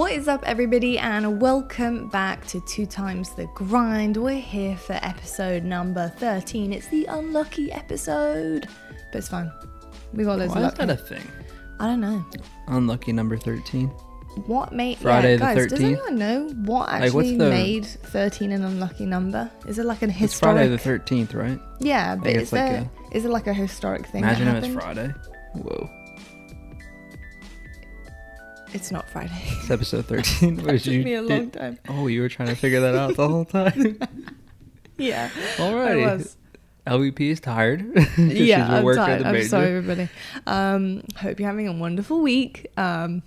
What is up, everybody, and welcome back to Two Times the Grind. We're here for episode number 13. It's the unlucky episode, but it's fine. We got loads Why of is that a thing? I don't know. Unlucky number 13. What made Friday yeah, the guys? Does 13th? anyone know what actually the- made 13 an unlucky number? Is it like an It's historic? Friday the 13th, right? yeah, but is it's like there is it like a historic thing? Imagine it was? Friday. Whoa. It's not Friday. It's episode 13. That took you- me a did- long time. Oh, you were trying to figure that out the whole time. Yeah, I Alrighty. was. LVP is tired. yeah, I'm tired. I'm sorry, everybody. Um, hope you're having a wonderful week. Um,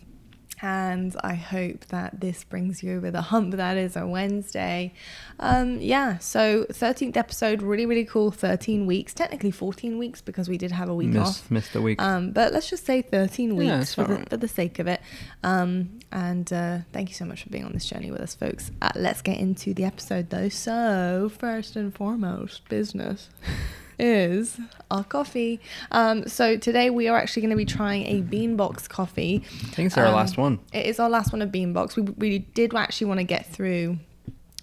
and I hope that this brings you over the hump that is a Wednesday. Um, yeah, so 13th episode, really, really cool. 13 weeks, technically 14 weeks because we did have a week off. Missed, a week. Um, but let's just say 13 weeks Yeah, for, the, alright. for the sake of it. Um, and uh, thank you so much for being on this journey with us, folks. Uh, let's get into the episode, though. So, first and foremost, business is our coffee. Um, so, today we are actually going to be trying a Beanbox coffee. I think it's our um, last one. It is our last one of Beanbox. We, we did actually want to get through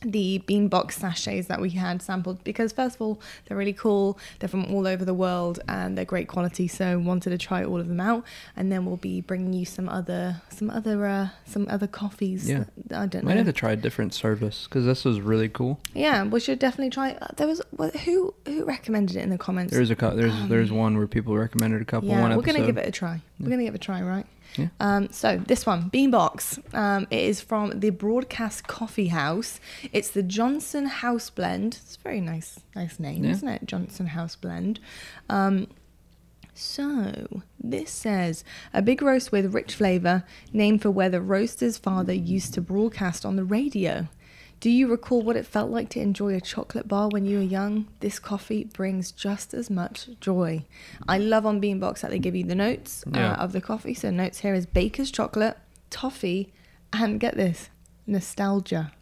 the Beanbox sachets that we had sampled because first of all they're really cool. They're from all over the world and they're great quality so wanted to try all of them out. And then we'll be bringing you some other some other uh, some other coffees. Yeah. I don't know have to try a different service because this was really cool. yeah we should definitely try uh, there was who who recommended it in the comments? There's a there's there's one where people recommended a couple. Um, yeah we're gonna give it a try. We're gonna give it a try right Yeah. Um, so this one, Beanbox. Um, it is from the Broadcast Coffee House. It's the Johnson House Blend. It's a very nice, nice name, Yeah. isn't it? Johnson House Blend. Um, so this says a big roast with rich flavor, named for where the roaster's father used to broadcast on the radio. Do you recall what it felt like to enjoy a chocolate bar when you were young? This coffee brings just as much joy. I love on Beanbox that they give you the notes Yeah. uh, of the coffee. So notes here is baker's chocolate, toffee, and get this, nostalgia.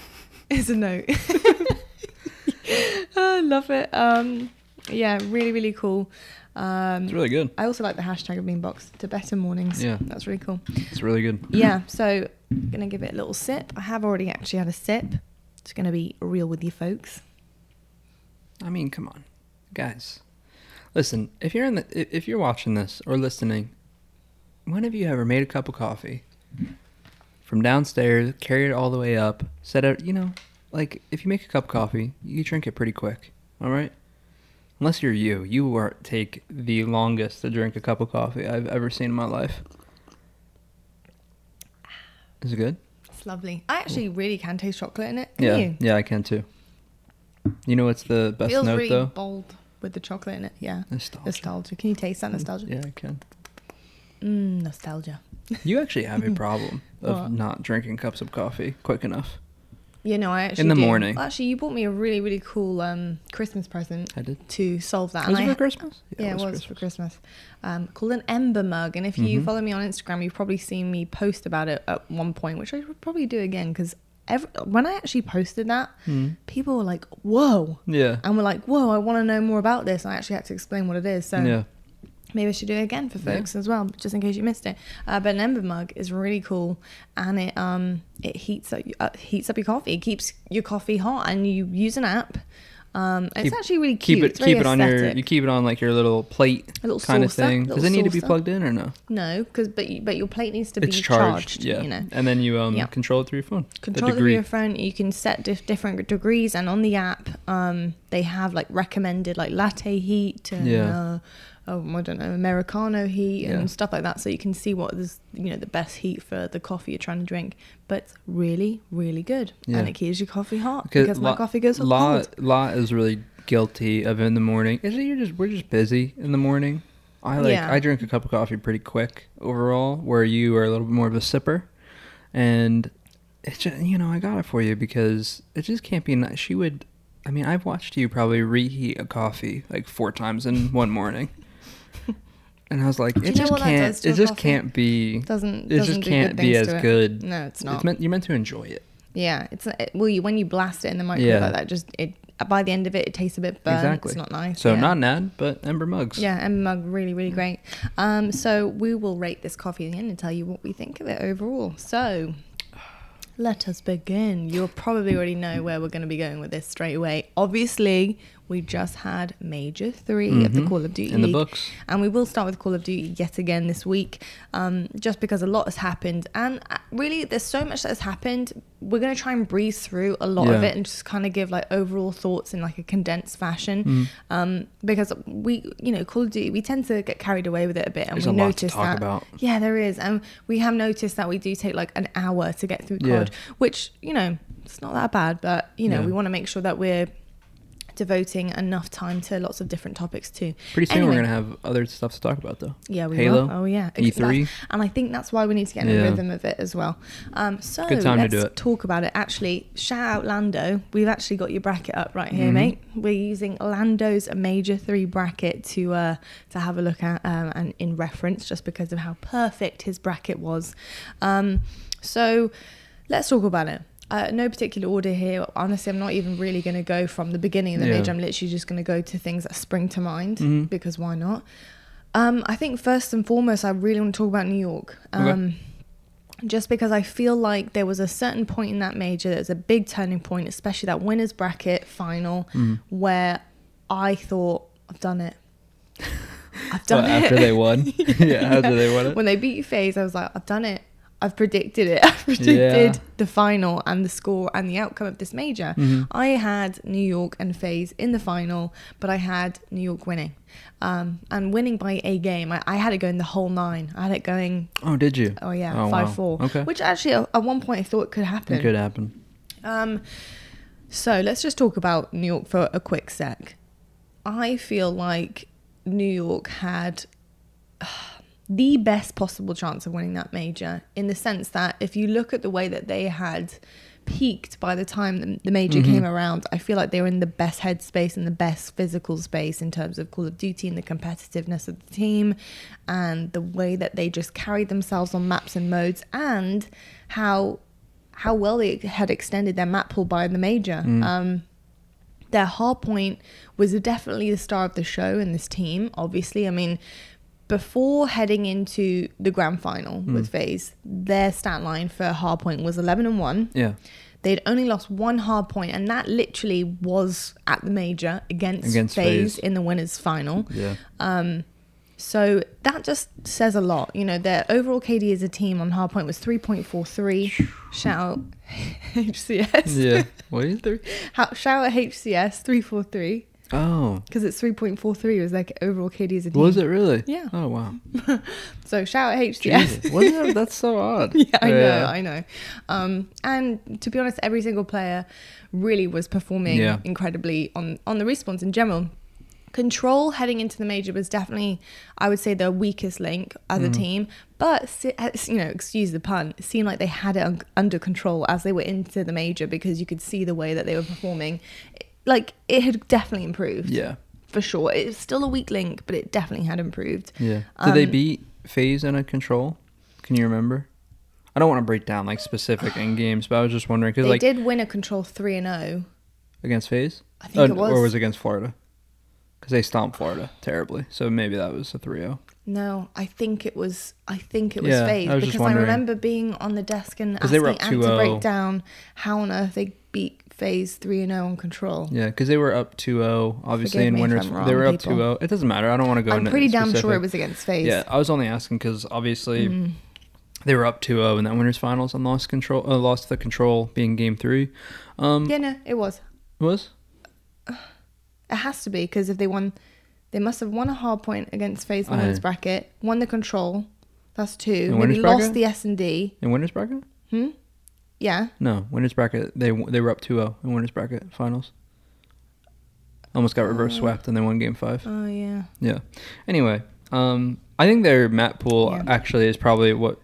Is a note. I love it. Um, yeah, really, really cool. Um, It's really good. I also like the hashtag of Beanbox to better mornings. Yeah. that's really cool. It's really good. Yeah, so I'm gonna give it a little sip. I have already actually had a sip. It's gonna be real with you folks. I mean, come on, guys. Listen, if you're in the if you're watching this or listening, when have you ever made a cup of coffee from downstairs, carried it all the way up, set it? You know, like if you make a cup of coffee, you drink it pretty quick. All right. Unless you're you, you are take the longest to drink a cup of coffee I've ever seen in my life. Is it good? It's lovely. I actually really can taste chocolate in it. Can yeah, you? yeah, I can too. You know what's the best Feels note really though? bold with the chocolate in it. Yeah, Nostalgia. nostalgia. Can you taste that nostalgia? Yeah, I can. Mm, nostalgia. You actually have a problem of not drinking cups of coffee quick enough. You know, I actually in the do. morning. Well, actually, you bought me a really, really cool um, Christmas present I did. to solve that. Was and it I for Christmas? Yeah, it was, for Christmas. Um, called an Ember mug, and if you Mhm. follow me on Instagram, you've probably seen me post about it at one point, which I would probably do again because when I actually posted that, Mm. people were like, "Whoa!" Yeah. and we're like, "Whoa!" I want to know more about this. And I actually had to explain what it is, so yeah. Maybe I should do it again for Yeah. folks as well, just in case you missed it. Uh, but an Ember mug is really cool, and it um it heats up uh, heats up your coffee. It keeps your coffee hot, and you use an app. Um, it's actually really cute. Keep it It's keep it on your you keep it on like your little plate little kind of thing. Does it need to be plugged in or no? No, because but you, but your plate needs to be charged. charged, yeah. You know, And then you um Yeah. control it through your phone. control it degree. your phone. You can set dif- different degrees, and on the app, um, they have like recommended like latte heat and Yeah. uh, oh, I don't know, americano heat and Yeah. stuff like that. So you can see what is you know the best heat for the coffee you're trying to drink. But it's really, really good, Yeah. and it keeps your coffee hot because my La- coffee goes La, cold. La is really guilty of in the morning. Is it you're just we're just busy in the morning? I like Yeah. I drink a cup of coffee pretty quick overall, where you are a little bit more of a sipper, and it's just you know I got it for you because it just can't be nice. She would, I mean I've watched you probably reheat a coffee like four times in one morning, and I was like it just can't it just coffee? can't be Doesn't it doesn't just can't be as good. No, it's not. It's meant you're meant to enjoy it. Yeah, it's it, well, you, when you blast it in the microwave Yeah. like that, just it by the end of it, it tastes a bit burnt. Exactly. It's not nice. So yeah. not an ad, but Ember mugs. Yeah, Ember mug, really, really great. Um, so we will rate this coffee again and tell you what we think of it overall. So Let us begin. You'll probably already know where we're going to be going with this straight away. Obviously, we just had Major 3 of the Mhm. Call of Duty In the books. And we will start with Call of Duty yet again this week, um, just because a lot has happened. And uh, really, there's so much that has happened. We're going to try and breeze through a lot of it and just kind of give like overall thoughts in like a condensed fashion. Mm. Um, because we, you know, Call of Duty, we tend to get carried away with it a bit. And There's we a lot to notice talk that. about. Yeah, there is. And we have noticed that we do take like an hour to get through Yeah. COD, which, you know, it's not that bad, but, you know, Yeah. we want to make sure that we're devoting enough time to lots of different topics too. Pretty soon Anyway. we're gonna have other stuff to talk about though. Yeah, we Halo, will. Oh yeah, E3. And I think that's why we need to get in Yeah. the rhythm of it as well. Um, so Good time to let's do it. talk about it. Actually, shout out Lando. We've actually got your bracket up right here, Mhm. mate. We're using Lando's Major Three bracket to uh, to have a look at um, and in reference, just because of how perfect his bracket was. Um, so let's talk about it. Uh, no particular order here. Honestly, I'm not even really going to go from the beginning of the Yeah. major. I'm literally just going to go to things that spring to mind Mhm. because why not? Um, I think first and foremost, I really want to talk about New York. Okay. Um, Just because I feel like there was a certain point in that major, there was a big turning point, especially that winners bracket final, Mm. where I thought, I've done it. I've Well, done it. after they won. yeah, after they won it. when they beat you, FaZe, I was like, I've done it. I've predicted it. I've predicted Yeah. the final and the score and the outcome of this major. Mhm. I had New York and FaZe in the final, but I had New York winning. Um, and winning by a game. I, I had it going the whole nine. I had it going, Oh, did you? oh yeah, Oh, wow. 5 4. Okay. Which actually, at at one point, I thought could happen. It could happen. Um, so let's just talk about New York for a quick sec. I feel like New York had the best possible chance of winning that major in the sense that if you look at the way that they had peaked by the time the, major Mhm. came around, I feel like they were in the best headspace and the best physical space in terms of Call of Duty and the competitiveness of the team and the way that they just carried themselves on maps and modes and how how well they had extended their map pool by the major. Mm. Um, their hard point was definitely the star of the show in this team. Obviously, I mean, before heading into the grand final Mm. with FaZe, their stat line for hard point was eleven and one. Yeah. They'd only lost one hard point, and that literally was at the major against, Against FaZe FaZe. in the winners final. Yeah. Um, so that just says a lot. You know, their overall KD as a team on hard point was 3.43. Shout out HCS. Yeah. What is Three- how- Shout out HCS 343 Oh. because it's 3.43 was like overall KDs a team. Was it really? Yeah. Oh wow. So shout out HCS. Jesus. Wasn't that, that's so odd. yeah, I know. I know. Um, and to be honest, every single player really was performing Yeah. incredibly on on the response in general. Control heading into the major was definitely, I would say, the weakest link as a Mhm. team. But you know, excuse the pun, it seemed like they had it un- under control as they were into the major because you could see the way that they were performing. Like it had definitely improved Yeah. for sure. It's still a weak link, but it definitely had improved. Yeah. Did they Um, beat FaZe in a control? Can you remember? I don't want to break down like specific in games, but I was just wondering because They like did win a control three and zero. against FaZe. I think it was. or was it against Florida? Because they stomped Florida terribly, so maybe that was a 3-0. No, I think it was. I think it was Yeah, FaZe I was just because I remember being on the desk and asking they were Ant to break down how on earth they beat FaZe three and zero on control. Yeah, because they were up 2-0, obviously Forgive in winners. Wrong, they were up people. 2-0. It doesn't matter. I don't want to go I'm pretty damn sure it was against FaZe. Yeah, I was only asking because obviously Mm. they were up 2-0 in that winners finals and lost control. Uh, lost the control being game three. Um, Yeah, no, it was. was It has to be because if they won, they must have won a hard point against FaZe in the winners bracket, won the control. That's two. In Maybe winners lost bracket? the S and D. in winners bracket? Hmm. Yeah. No, winners bracket. They they were up 2-0 in winners bracket finals. Almost got reverse Oh. swept and they won game five. Oh yeah. Yeah. Anyway, um, I think their map pool Yeah. actually is probably what.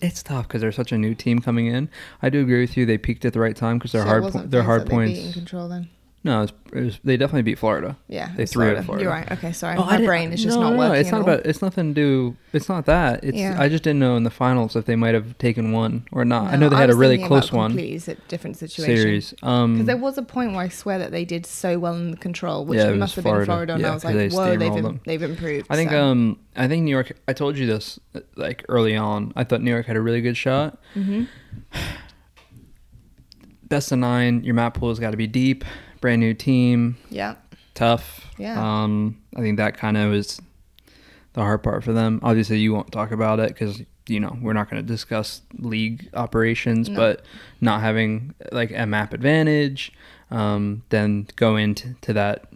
It's tough because they're such a new team coming in. I do agree with you. They peaked at the right time because their So hard po- their hard they in points. control then. No, it was, it was, they definitely beat Florida. Yeah. They it's threw it Florida. at Florida. You're right. Okay, sorry. Oh, My brain is just no, not no, no, working. It's at not about. It's nothing to do. It's not that. It's. Yeah. I just didn't know in the finals if they might have taken one or not. I know they had a really close one Completely different situation. series. Um, Because there was a point where I swear that they did so well in the control, which Yeah, it must have been Florida. Florida, and Yeah, I was like, they "Whoa, they've im- they've improved." I think. so. Um, I think New York. I told you this like early on. I thought New York had a really good shot. Mhm. best of nine. Your map pool has got to be deep. Brand new team, Yeah. tough. Yeah. Um, I think that kind of is the hard part for them. Obviously, you won't talk about it because you know we're not going to discuss league operations, No. but not having like a map advantage, um, then go into to that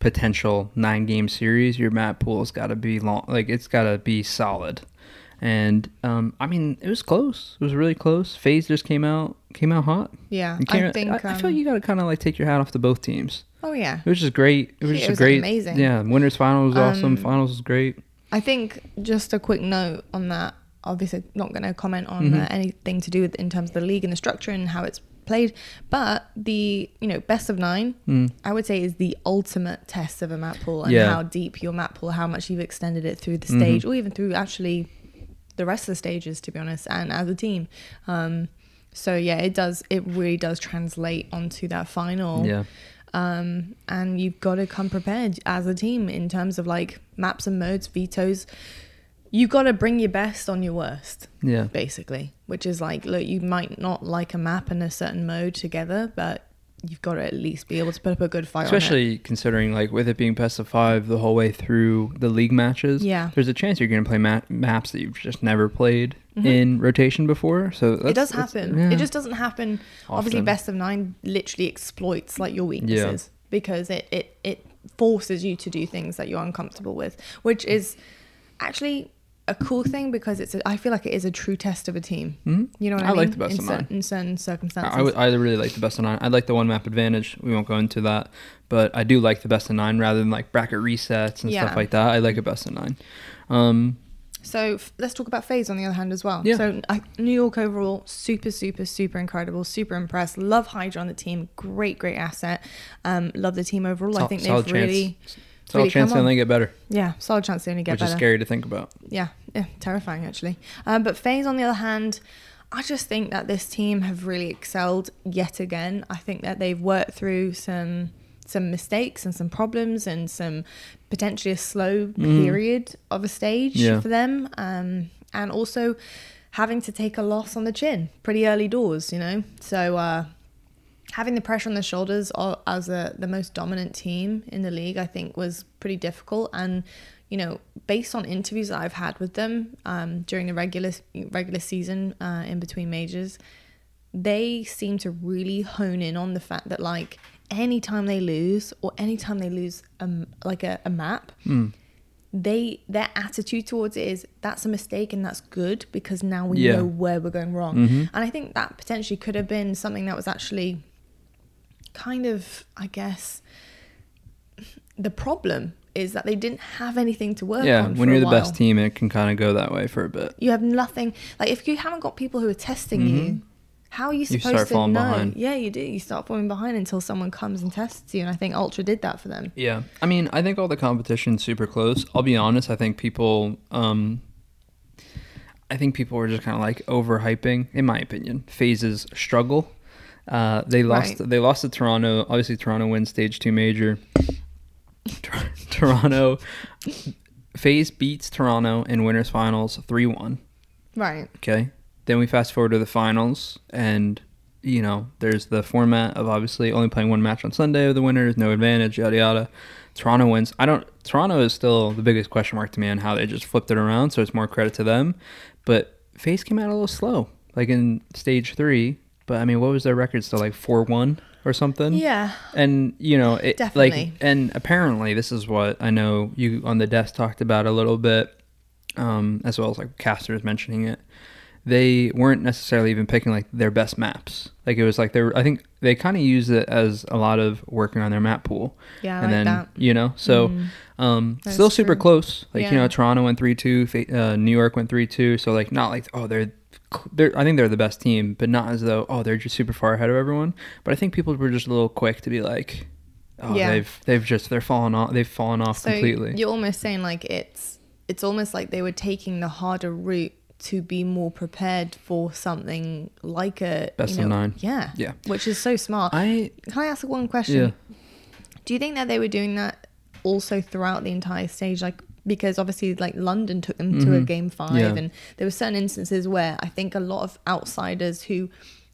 potential nine game series. Your map pool's got to be long, like it's got to be solid. And um, I mean, it was close. It was really close. FaZe just came out, came out hot. Yeah. I think. I, I feel um, you got to kind of like take your hat off to both teams. Oh yeah. It was just great. It was just it was great, amazing. Yeah, winners final was awesome. Um, Finals was great. I think just a quick note on that. Obviously, not going to comment on Mhm. uh, anything to do with in terms of the league and the structure and how it's played. But the you know best of nine, Mm. I would say, is the ultimate test of a map pool and Yeah. how deep your map pool, how much you've extended it through the Mhm. stage, or even through actually the rest of the stages, to be honest, and as a team. Um, so yeah, it does. It really does translate onto that final Yeah, um, and you've got to come prepared as a team in terms of like maps and modes, vetoes. You've got to bring your best on your worst, yeah, basically. Which is like, look, you might not like a map and a certain mode together, but you've got to at least be able to put up a good fight. especially considering like with it being best of five the whole way through the league matches. Yeah. there's a chance you're going to play ma- maps that you've just never played Mhm. in rotation before. So it does happen. yeah. It just doesn't happen. Obviously, best of nine literally exploits like your weaknesses because it, it it forces you to do things that you're uncomfortable with, which is actually a cool thing because it's. A, I feel like it is a true test of a team. Mhm. You know what I, I mean? like the best in of cer- nine. in certain circumstances. I, really like the best of nine. I like the one map advantage. We won't go into that, but I do like the best of nine rather than like bracket resets and Yeah. stuff like that. I like a best of nine. Um, So f- let's talk about FaZe on the other hand as well. Yeah. So I, New York overall, super, super, super incredible, super impressed. Love Hydra on the team, great, great asset. Um, love the team overall. I think they've really, chance. Solid really chance they only get better, yeah, solid chance they only get which better. is scary to think about. Yeah, yeah, terrifying actually. Um, but FaZe on the other hand, I just think that this team have really excelled yet again. I think that they've worked through some some mistakes and some problems and some potentially a slow Mm. period of a stage Yeah. for them. Um, and also having to take a loss on the chin pretty early doors, you know. So uh, having the pressure on the shoulders as a, the most dominant team in the league, I think, was pretty difficult. And you know, based on interviews that I've had with them um, during the regular regular season uh, in between majors, they seem to really hone in on the fact that like anytime they lose or anytime they lose um like a, a map Mm. they their attitude towards it is that's a mistake and that's good because now we Yeah. know where we're going wrong Mhm. and i think that potentially could have been something that was actually kind of i guess the problem is that they didn't have anything to work Yeah, on when for you're the while. best team, it can kind of go that way for a bit. you have nothing like if you haven't got people who are testing you Mhm. how are you You supposed start to falling know behind. yeah you do you start falling behind until someone comes and tests you and i think ultra did that for them Yeah, I mean, I think all the competition's super close. I'll be honest. I think people, um, I think people were just kind of like overhyping, in my opinion. FaZe's struggle. Uh, they lost. Right. They lost to Toronto. Obviously, Toronto wins stage two major. Tor- Toronto. FaZe beats Toronto in winners finals three one. right Okay. Then we fast forward to the finals, and you know, there's the format of obviously only playing one match on Sunday of the winners, no advantage, yada yada. Toronto wins. I don't. Toronto is still the biggest question mark to me on how they just flipped it around. So it's more credit to them. But FaZe came out a little slow, like in stage three. But I mean, what was their record? Still like four one or something. yeah And you know, it Definitely. like, and apparently, this is what I know you on the desk talked about a little bit, um, as well as like casters mentioning it. They weren't necessarily even picking like their best maps. Like it was like they were. I think they kind of used it as a lot of working on their map pool, yeah I and like then that you know, so Mm. um, That's still super true. close. Like you know, Toronto went three two, uh, New York went three two. So like not like oh they're they're I think they're the best team, but not as though oh they're just super far ahead of everyone. But I think people were just a little quick to be like, oh Yeah. they've they've just they're fallen off they've fallen off so completely. you're almost saying like it's it's almost like they were taking the harder route to be more prepared for something like a Best you of nine. yeah Yeah. which is so smart I can i ask one question yeah do you think that they were doing that also throughout the entire stage like because obviously like london took them to a Mhm. game five Yeah. and there were certain instances where i think a lot of outsiders who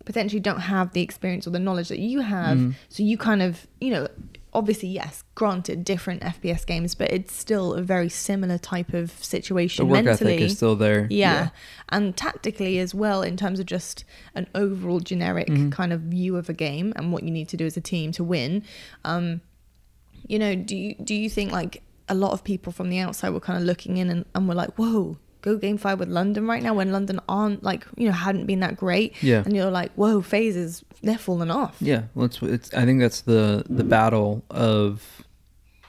potentially don't have the experience or the knowledge that you have. Mhm. So you kind of, you know, obviously, yes, granted, different FPS games, but it's still a very similar type of situation The work mentally. ethic is still there. yeah. and tactically as well, in terms of just an overall generic Mhm. kind of view of a game and what you need to do as a team to win. Um, you know, do you do you think like a lot of people from the outside were kind of looking in and, and were like, whoa, go game five with London right now when London aren't like, you know, hadn't been that great. Yeah. And you're like, whoa, FaZe's, they're falling off. Yeah, well, it's, it's I think that's the the battle of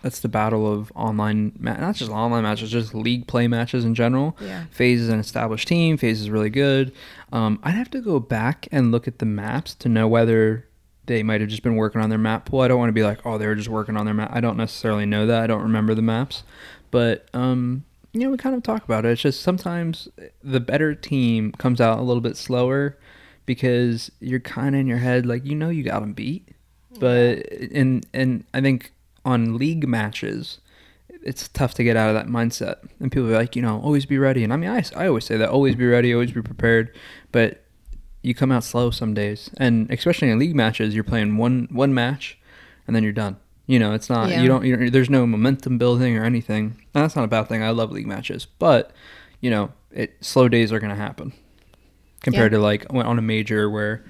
that's the battle of online ma- not just online matches, just league play matches in general. Yeah. FaZe is an established team. FaZe is really good. Um, I'd have to go back and look at the maps to know whether they might have just been working on their map pool. I don't want to be like, oh, they were just working on their map. I don't necessarily know that. I don't remember the maps, but um, you know, we kind of talk about it. It's just sometimes the better team comes out a little bit slower because you're kind of in your head like you know you got them beat, but and and I think on league matches it's tough to get out of that mindset. And people are like, you know, always be ready. And I mean, I, I always say that, always be ready, always be prepared. But you come out slow some days, and especially in league matches, you're playing one one match, and then you're done. You know, it's not Yeah. you don't. You're, there's no momentum building or anything. And that's not a bad thing. I love league matches, but you know, it slow days are gonna happen compared to like on a major where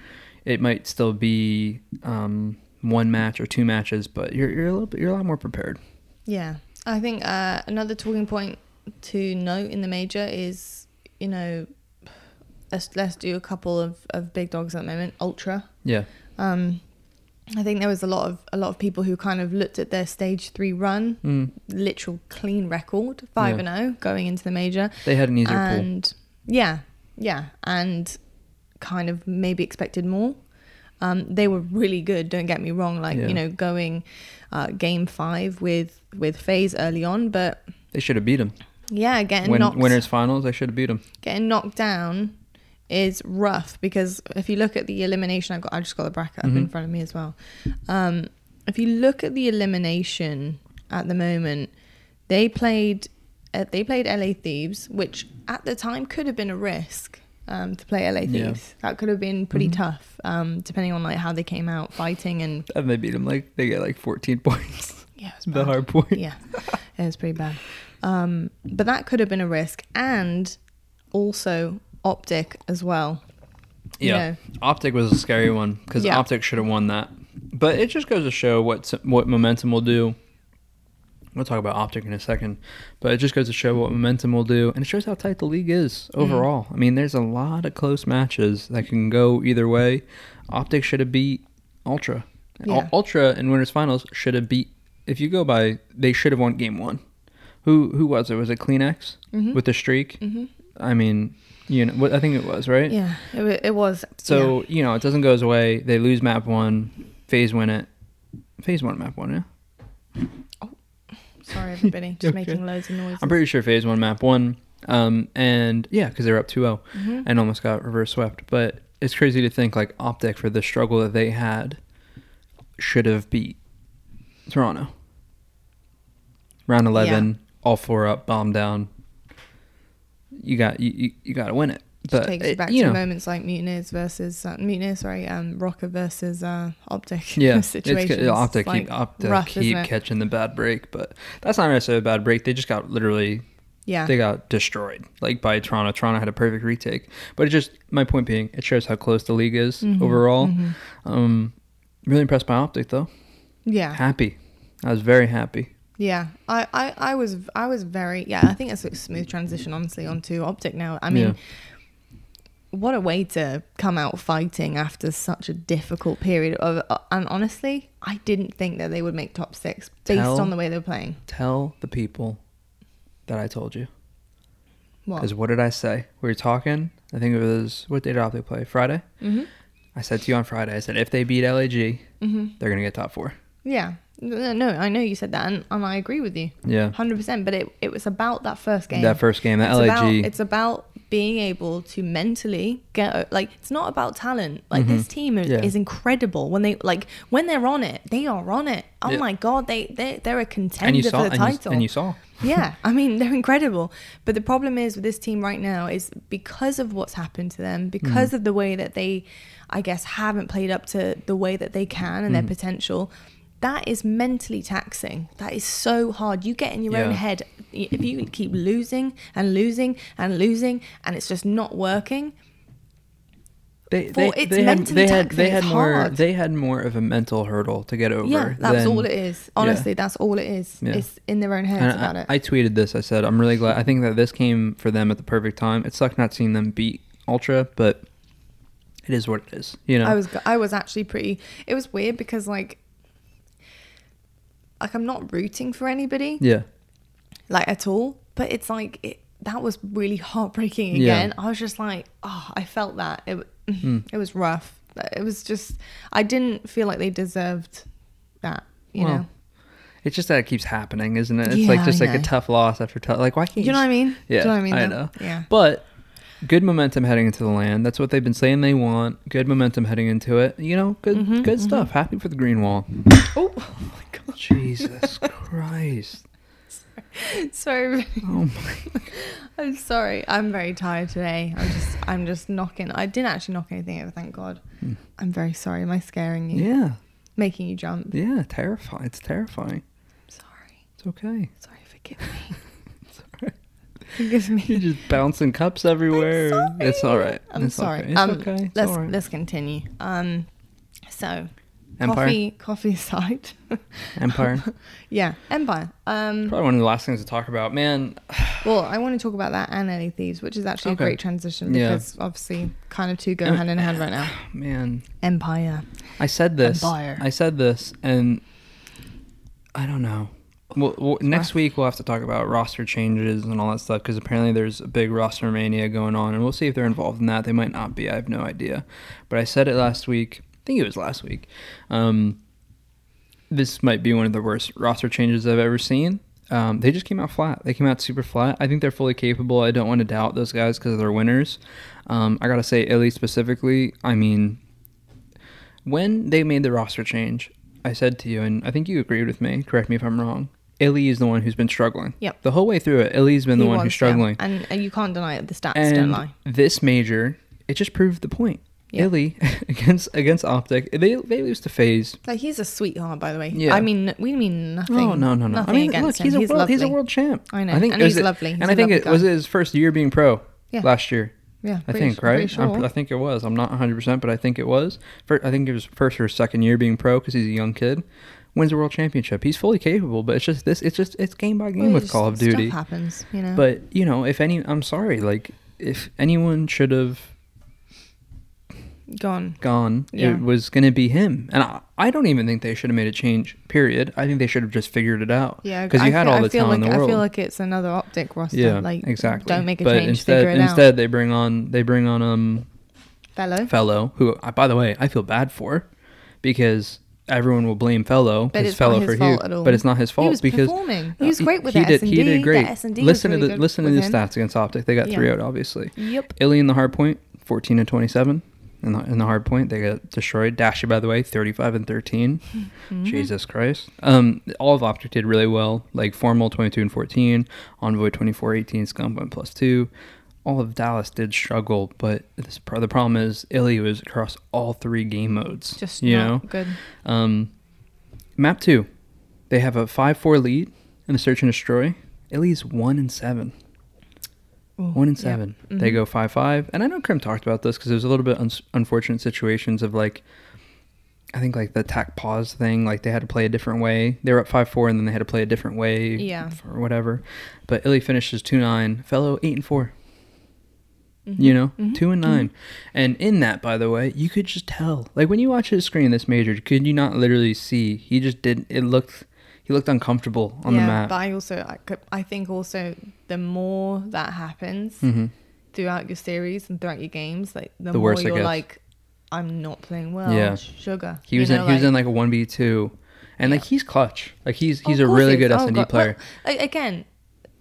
it might still be um, one match or two matches, but you're you're a little bit, you're a lot more prepared. Yeah, I think uh, another talking point to note in the major is, you know, let's let's do a couple of, of big dogs at the moment. Ultra. Yeah. Um, I think there was a lot of a lot of people who kind of looked at their stage three run, Mm. literal clean record, five Yeah. and zero going into the major, They had an easier pool. yeah, yeah, and kind of maybe expected more. Um, they were really good. Don't get me wrong. Like Yeah. you know, going uh, game five with with FaZe early on, but They should have beat him. yeah, getting Win, knocked winners finals, they should have beat him. getting knocked down is rough because if you look at the elimination, I've got I just got the bracket up in Mhm. front of me as well. Um, if you look at the elimination at the moment, they played uh, they played LA Thieves, which at the time could have been a risk um, to play LA Yeah. Thieves. That could have been pretty Mhm. tough, um, depending on like how they came out fighting and And they beat them like they get like 14 points. yeah, it was the hard point. yeah, it was pretty bad. Um, but that could have been a risk, and also optic as well. Yeah. Optic was a scary one because Yeah. Optic should have won that. But it just goes to show what what momentum will do. We'll talk about Optic in a second, but it just goes to show what momentum will do, and it shows how tight the league is Mm. overall. I mean, there's a lot of close matches that can go either way. Optic should have beat Ultra. Ul- Yeah. Ultra in winners finals should have beat. If you go by, they should have won game one. Who who was it? Was it CleanX Mhm. with the streak? hmm I mean, you know, I think it was right. Yeah, it, it was. So you know, it doesn't go his way. They lose map one. FaZe win it. FaZe one map one. Yeah, yeah. sorry everybody, just Okay. making loads of noise. I'm pretty sure FaZe won map one. Um, and yeah, because they were up 2-0 Mhm. and almost got reverse swept. But it's crazy to think like Optic for the struggle that they had should have beat Toronto. Round eleven, all four up, bomb down. You got you, you, you got to win it. Just But takes you it- back you to know, moments like Mutineers versus uh, Mutineers, sorry, um, RØKKR versus uh, Optic. Yeah, it's situations. good. Optic like, keep Optic rough, keep catching the bad break, but that's not necessarily a bad break. They just got literally Yeah, they got destroyed like by Toronto. Toronto had a perfect retake, but it just my point being it shows how close the league is Mhm, overall. mhm. Um, really impressed by Optic though. yeah, Happy, I was very happy. Yeah. I, I, I was, I was very, yeah. I think it's a smooth transition, honestly, onto Optic now. I mean, Yeah. what a way to come out fighting after such a difficult period of. Uh, and honestly, I didn't think that they would make top six based Tell- on the way they were playing. Tell the people that I told you. What? Because what did I say? We were talking. I think it was what day did Optic play? Friday. hmm I said to you on Friday. I said if they beat LAG, hmm they're gonna get top four. Yeah. No, no, I know you said that, and, and I agree with you. Yeah. Hundred percent, but it, it was about that first game. That first game, that it's LAG. About, it's about being able to mentally get like it's not about talent. Like this team is, Mm-hmm. Yeah. is incredible when they like when they're on it, they are on it. Oh Yeah. my god, they they they're a contender saw for the and you, title. and you saw. yeah, I mean they're incredible. But the problem is with this team right now is because of what's happened to them, because of the way that they, I guess, haven't played up to the way that they can and their potential. That is mentally taxing. That is so hard. You get in your own head. If you keep losing and losing and losing, and it's just not working, They they, it's they had mentally they had taxing, they had more hard. they had more of a mental hurdle to get over. yeah, that's than- all it is. Honestly, that's all it is. Yeah. It's in their own heads And about I, it. I tweeted this. I said I'm really glad. I think that this came for them at the perfect time. It sucked not seeing them beat Ultra, but it is what it is. You know. I was I was actually pretty. It was weird because like, like I'm not rooting for anybody yeah. like at all, but it's like it, that was really heartbreaking Yeah. again. I was just like, oh, I felt that it Mm. it was rough. It was just I didn't feel like they deserved that. You Well, know, It's just that it keeps happening, isn't it? It's Yeah, like just like a tough loss after tough. Like why can't do you know what I mean? Yeah, do you know what I mean? I though? know. Yeah. But good momentum heading into the land. That's what they've been saying they want. Good momentum heading into it. You know, good Mm-hmm, good stuff. Happy for the green wall. Oh, oh my god. Jesus Christ. Sorry. Oh my. I'm sorry. I'm very tired today. I'm just I'm just knocking. I didn't actually knock anything over, thank God. I'm very sorry. Am I scaring you? Hmm. Yeah. Making you jump? Yeah. Terrifying. It's terrifying. Sorry. It's okay. Sorry, forgive me. Right. forgive You're just bouncing cups everywhere. sorry. It's all right. I'm It's sorry. Okay. It's um, okay. It's let's all right. let's continue. Um, so Empire. coffee coffee aside, Empire. yeah, Empire. Um, Probably one of the last things to talk about. Man, well, I want to talk about that and LA Thieves, which is actually Okay. a great transition Yeah. because obviously kind of two go hand in hand right now. man. Empire. I said this. Empire. I said this, and I don't know. Well, well next week we'll have to talk about roster changes and all that stuff because apparently there's a big roster mania going on, and we'll see if they're involved in that. They might not be. I have no idea. But I said it last week. I think it was last week. Um, this might be one of the worst roster changes I've ever seen. Um, they just came out flat. They came out super flat. I think they're fully capable. I don't want to doubt those guys because they're winners. Um, I gotta say, Illy specifically. I mean, when they made the roster change, I said to you, and I think you agreed with me. Correct me if I'm wrong. Illy is the one who's been struggling. Yep. The whole way through it, Illy's been the one was, who's struggling. and, and you can't deny it. The stats don't lie. this major, it just proved the point. Yeah. Illy against against Optic, they they lose to FaZe. Like he's a sweetheart, by the way. Yeah. I mean, we mean oh, nothing. Oh no no no! Nothing I mean, against look, he's him. a he's world lovely. he's a world champ. I know, I think and he's it- lovely. He's and I think it was guy. it his first year being pro Yeah. last year. Yeah, I think su- pretty right. Sure. I think it was. I'm not 100, percent but I think it was. Fir- I think it was first or second year being pro because he's a young kid. Wins a world championship. He's fully capable, but it's just this. It's just it's game by game Well, with Call of stuff Duty. happens, you know. But you know, if any, I'm sorry. Like if anyone should have gone. gone, Yeah. it was going to be him. And I, I don't even think they should have made a change. Period. I think they should have just figured it out. Yeah, because I you had feel, all the time like, in the world. I feel like it's another optic roster. yeah, like exactly. Don't make a but change. Instead, figure it instead out. they bring on they bring on um Fellow. fellow who by the way I feel bad for because everyone will blame fellow But his it's not fellow his for fault Hugh, at all. but it's not his fault he was because performing. uh, He was great with he did S&D. he did great. Listen was to the listen to the him. stats against Optic. They got Yeah. three out obviously. Yep. Illy in the hard point, fourteen and twenty seven. In the, in the hard point, they got destroyed. Dashy, by the way, 35 and 13. Mm-hmm. Jesus Christ. Um, all of Optic did really well. Like Formal 22 and 14, Envoy 24 18, Scump went plus two. All of Dallas did struggle, but this, the problem is Illy was across all three game modes. Just you know, good. um, map two, they have a five-four lead in the search and destroy. Illy's one and seven. Ooh, One and yeah. seven. They Mhm. go five five, and I know Krim talked about this because there's a little bit uns unfortunate situations of like, I think like the attack pause thing. Like they had to play a different way. They were up five four, and then they had to play a different way. Yeah. Or whatever. But Illy finishes two nine. Fellow eight and 4 Mm-hmm. You know, two and 9 and in that, by the way, you could just tell. Like when you watch his screen, this major, could you not literally see? He just did. It looked. He looked uncomfortable on yeah, the map. but I also, I, could, I think also the more that happens hmm throughout your series and throughout your games, like the, The more worse you're like, I'm not playing well. Yeah. Sugar. He You was know, in. He was in like a one v two, and like he's clutch. Like he's Oh, he's of a really good. S Oh, and D player. Well, again,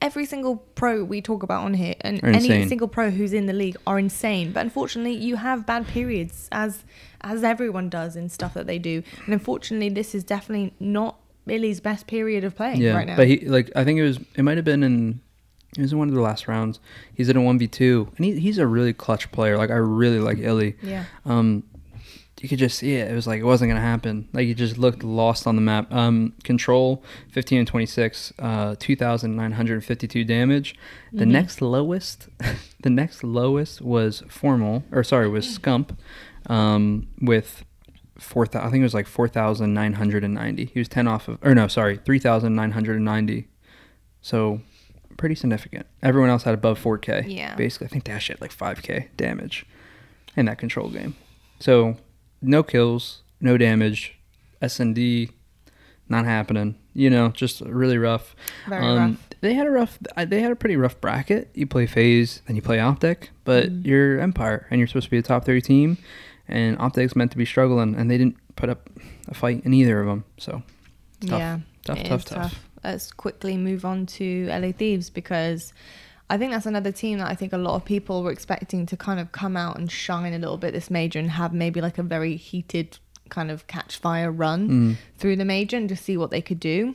every single pro we talk about on here and any single pro who's in the league are insane. But unfortunately, you have bad periods as as everyone does in stuff that they do. And unfortunately, this is definitely not Billy's best period of playing yeah, right now. but he like I think it was it might have been in it was in one of the last rounds. He's in a one v two, and he, he's a really clutch player. Like I really like Illy. yeah. Um, you could just see it. It was like it wasn't gonna happen. Like he just looked lost on the map. Um, control fifteen and twenty six, uh, two thousand nine hundred fifty two damage. The Mhm. next lowest, the next lowest was formal or sorry was Scump, um, with four. I think it was like four thousand nine hundred and ninety. He was ten off of or no sorry three thousand nine hundred and ninety. So pretty significant. Everyone else had above four K. Yeah. Basically, I think Dash had like five K damage in that control game. So no kills, no damage, S and D, not happening. You know, just really rough. Very um, rough. They had a rough. They had a pretty rough bracket. You play FaZe, then you play Optic, but Mhm. you're Empire, and you're supposed to be a top thirty team, and Optic's meant to be struggling, and they didn't put up a fight in either of them. So tough. Yeah. tough, tough, is tough. Let's quickly move on to LA Thieves because I think that's another team that I think a lot of people were expecting to kind of come out and shine a little bit this major and have maybe like a very heated kind of catch fire run Mm. through the major and just see what they could do.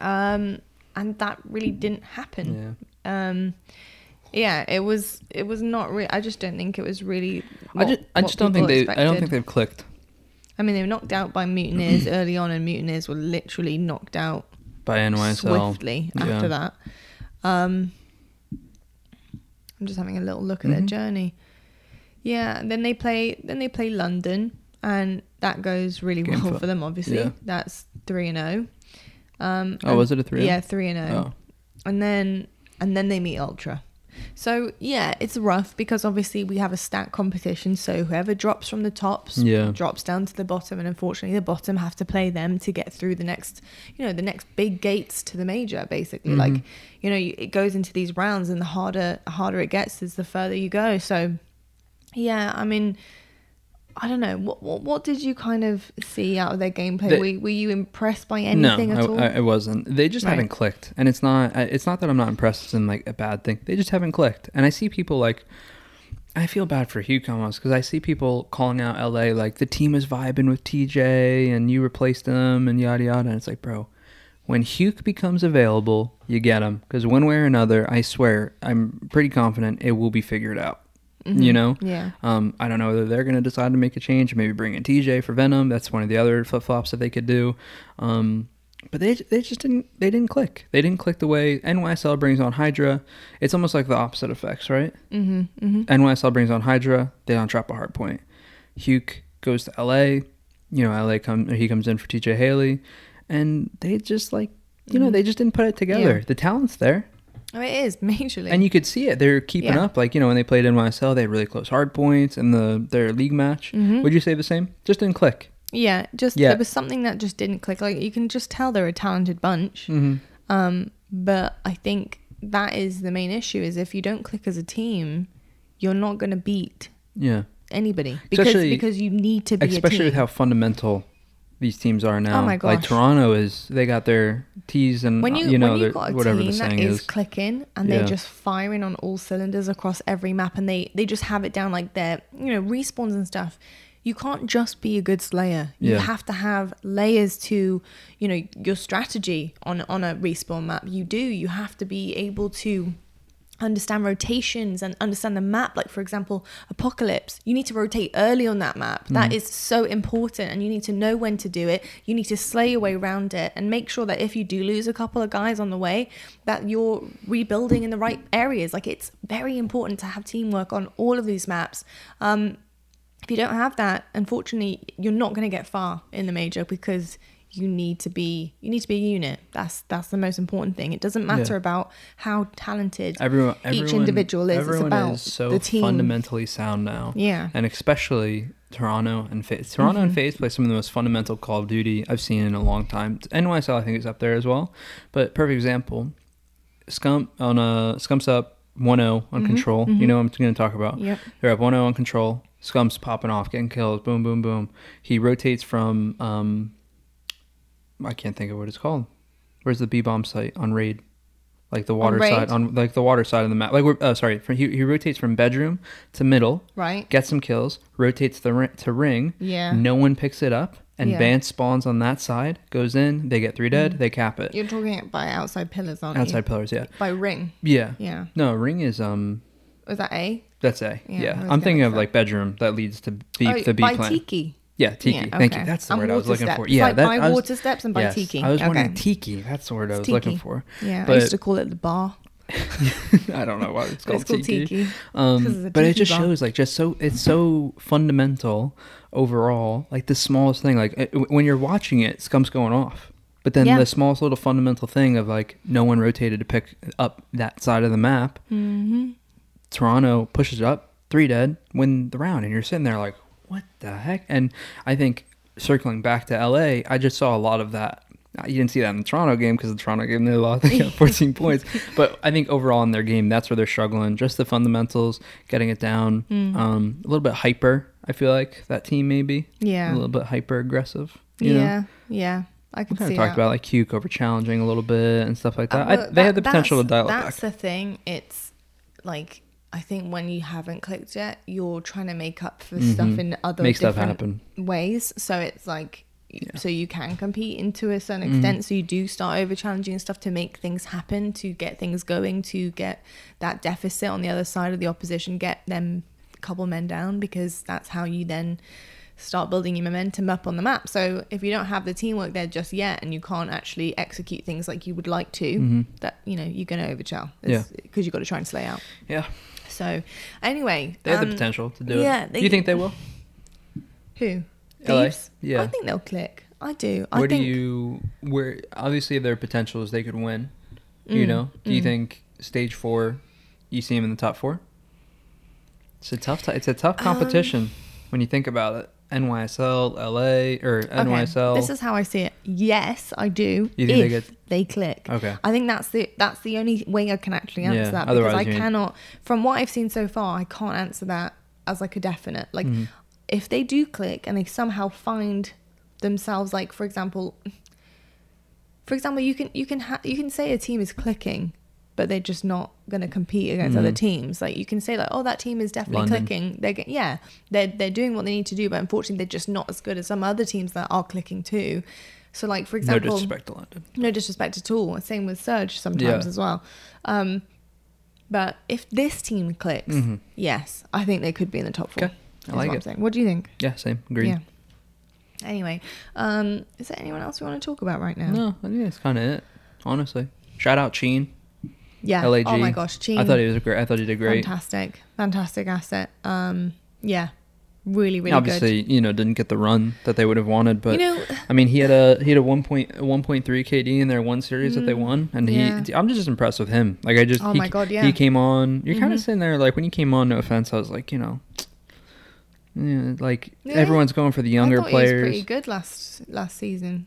Um, and that really didn't happen. Yeah. Um, yeah, it was it was not really. I just don't think it was really. I just, I just don't think they. I don't think they've clicked I mean, they were knocked out by Mutineers early on, and Mutineers were literally knocked out by NYSL. swiftly Yeah. after that. Um, I'm just having a little look at their Mhm. journey. Yeah, then they play. Then they play London, and that goes really Game well for- for them. Obviously, yeah. that's three and zero. Um, Oh, and- was it a three? Yeah, three and zero Oh. and then and then they meet ultra so yeah it's rough because obviously we have a stack competition so whoever drops from the tops Yeah. drops down to the bottom and unfortunately the bottom have to play them to get through the next you know the next big gates to the major basically Mhm. like you know it goes into these rounds and the harder harder it gets is the further you go so yeah i mean I don't know. What, what what did you kind of see out of their gameplay? They- were, were you impressed by anything no, at all? I, I, it wasn't. They just Right. haven't clicked, and it's not. It's not that I'm not impressed in like a bad thing. They just haven't clicked, and I see people like. I feel bad for Huke almost because I see people calling out LA like the team is vibing with TJ and you replaced him and yada yada. And it's like, bro, when Huke becomes available, you get him because one way or another, I swear, I'm pretty confident it will be figured out. You Mhm. know, Yeah. Um, I don't know whether they're going to decide to make a change, maybe bring in TJ for Venom. That's one of the other flip flops that they could do. Um, but they they just didn't they didn't click. They didn't click the way NYSL brings on Hydra. It's almost like the opposite effects, right? Mm-hmm. Mm-hmm. NYSL brings on Hydra. They don't drop a hard point. Huke goes to LA. You know, LA come he comes in for TJ Haley, and they just like you know Mhm. they just didn't put it together. Yeah. The talent's there. Oh, it is majorly. And you could see it. They're keeping Yeah. up. Like, you know, when they played NYSL, they had really close hard points in the their league match. Mhm. Would you say the same? Just didn't click. yeah, just Yeah. there was something that just didn't click. Like you can just tell they're a talented bunch. Mm-hmm. Um, but I think that is the main issue: is if you don't click as a team, you're not going to beat Yeah. anybody because Especially- because you need to be Especially with how fundamental these teams are oh now. Oh my Like. Toronto is, they got their T's and, when you, you know, when got a whatever team the saying is, is. clicking and Yeah. they're just firing on all cylinders across every map and they they just have it down like their you know respawns and stuff you can't just be a good slayer you Yeah. have to have layers to you know your strategy on on a respawn map you do you have to be able to understand rotations and understand the map like for example apocalypse. You need to rotate early on that map. That Mm. is so important and you need to know when to do it. You need to slay your way around it and make sure that if you do lose a couple of guys on the way that you're rebuilding in the right areas. Like it's very important to have teamwork on all of these maps. Um if you don't have that unfortunately you're not going to get far in the major because you need to be you need to be a unit that's that's the most important thing it doesn't matter Yeah. about how talented everyone, each individual is. It's about is so the team. fundamentally sound now. yeah And especially Toronto and FaZe. Toronto and Mhm. FaZe play some of the most fundamental Call of Duty I've seen in a long time. NYSL I think is up there as well. But perfect example, Scump on a Scump's up 1-0 on Mhm, control. mhm. You know what I'm going to talk about. yep They're up 1-0 on control. Scump's popping off, getting kills. Boom, boom, boom. He rotates from um, I can't think of what it's called. Where's the B bomb site on raid? like the water raid? side on like the water side of the map. Like we're uh, sorry, from, he, he rotates from bedroom to middle, Right. gets some kills, rotates the to ring. Yeah. No one picks it up, and Yeah. Bance spawns on that side, goes in, they get three dead, they cap it. You're talking by outside pillars, aren't Outside you? pillars, yeah, By ring. yeah, Yeah. No, ring is um, Was that A? that's A. Yeah, Yeah, I'm thinking of say. like bedroom that leads to B, oh, the B by plan. Tiki. Yeah, tiki. Yeah, Thank you. That's the And word I was looking steps. for. It's Yeah, like that by I was, water steps and by yes, Tiki. I was wondering Okay. tiki. That's the word I was It's looking for. Yeah, I used to call it the bar. I don't know why it's called, it's called tiki. Tiki. Um, it's but it just bar. shows like just so it's so fundamental overall. Like the smallest thing, like it, when you're watching it, Scump's going off. But then Yeah. the smallest little fundamental thing of like no one rotated to pick up that side of the map. Mm-hmm. Toronto pushes up, three dead, win the round, and you're sitting there like, what the heck? And I think circling back to LA, I just saw a lot of that. Uh, You didn't see that in the Toronto game because the Toronto game they lost they got 14 points. But I think overall in their game, that's where they're struggling. Just the fundamentals, getting it down, Mm. um, a little bit hyper. I feel like that team maybe Yeah. a little bit hyper aggressive. You know? yeah. Yeah. I We can kind see of talked about like Huke over challenging a little bit and stuff like Uh, that. I, well, they had the potential to that's- dial it That's the thing. It's like I think when you haven't clicked yet, you're trying to make up for stuff Mhm. in other Make stuff different happen. ways. So it's like Yeah. so you can compete into a certain Mhm. extent. So you do start over challenging stuff to make things happen, to get things going, to get that deficit on the other side of the opposition, get them a couple men down because that's how you then start building your momentum up on the map. So if you don't have the teamwork there just yet and you can't actually execute things like you would like to, Mhm. that you know you're going to overchill. Yeah. because you've got to try and slay out. Yeah, So anyway, they have um, the potential to do yeah, it. they- Do you think they will? Who? LA? Thieves? Yeah. I think they'll click. I do. I Where think do you where obviously their potential is they could win. You Mm, know, do you mm. think stage four, you see them in the top four? It's a tough. T- it's a tough Um, competition when you think about it. NYSL, LA, or NYSL. Okay, this is how I see it. Yes, I do. You think they get- they click. okay. I think that's the that's the only way I can actually answer Yeah, that because otherwise I cannot. From what I've seen so far, I can't answer that as like a definite. Like, Mhm. if they do click and they somehow find themselves, like for example, for example, you can you can ha- you can say a team is clicking, but they're just not going to compete against other Mhm. teams. Like you can say like, oh, that team is definitely London. clicking. They're get- yeah, they're they're doing what they need to do, but unfortunately, they're just not as good as some other teams that are clicking too. So like for example, No disrespect to London. no disrespect at all. Same with Surge sometimes Yeah. as well. Um, but if this team clicks, Mhm. yes, I think they could be in the top four. Okay, I like what it. What do you think? Yeah, same. Agreed. Yeah. Anyway, um, is there anyone else we want to talk about right now? No, I think that's kind of it. Honestly, shout out Cheen. Yeah. LAG. Oh my gosh, Gene. I thought he was great. I thought he did great. Fantastic, fantastic asset. Um, yeah, really, really Obviously, you know, didn't get the run that they would have wanted, but you know, I mean, he had a he had a one point one point three KD in their one series that they Mm, won, and yeah. he I'm just impressed with him. Like I just Oh he, my God, yeah. he came on. You're kind Mhm. of sitting there like when you came on. No offense, I was like you know, yeah, like Yeah. everyone's going for the younger I thought He was players. pretty good last last season.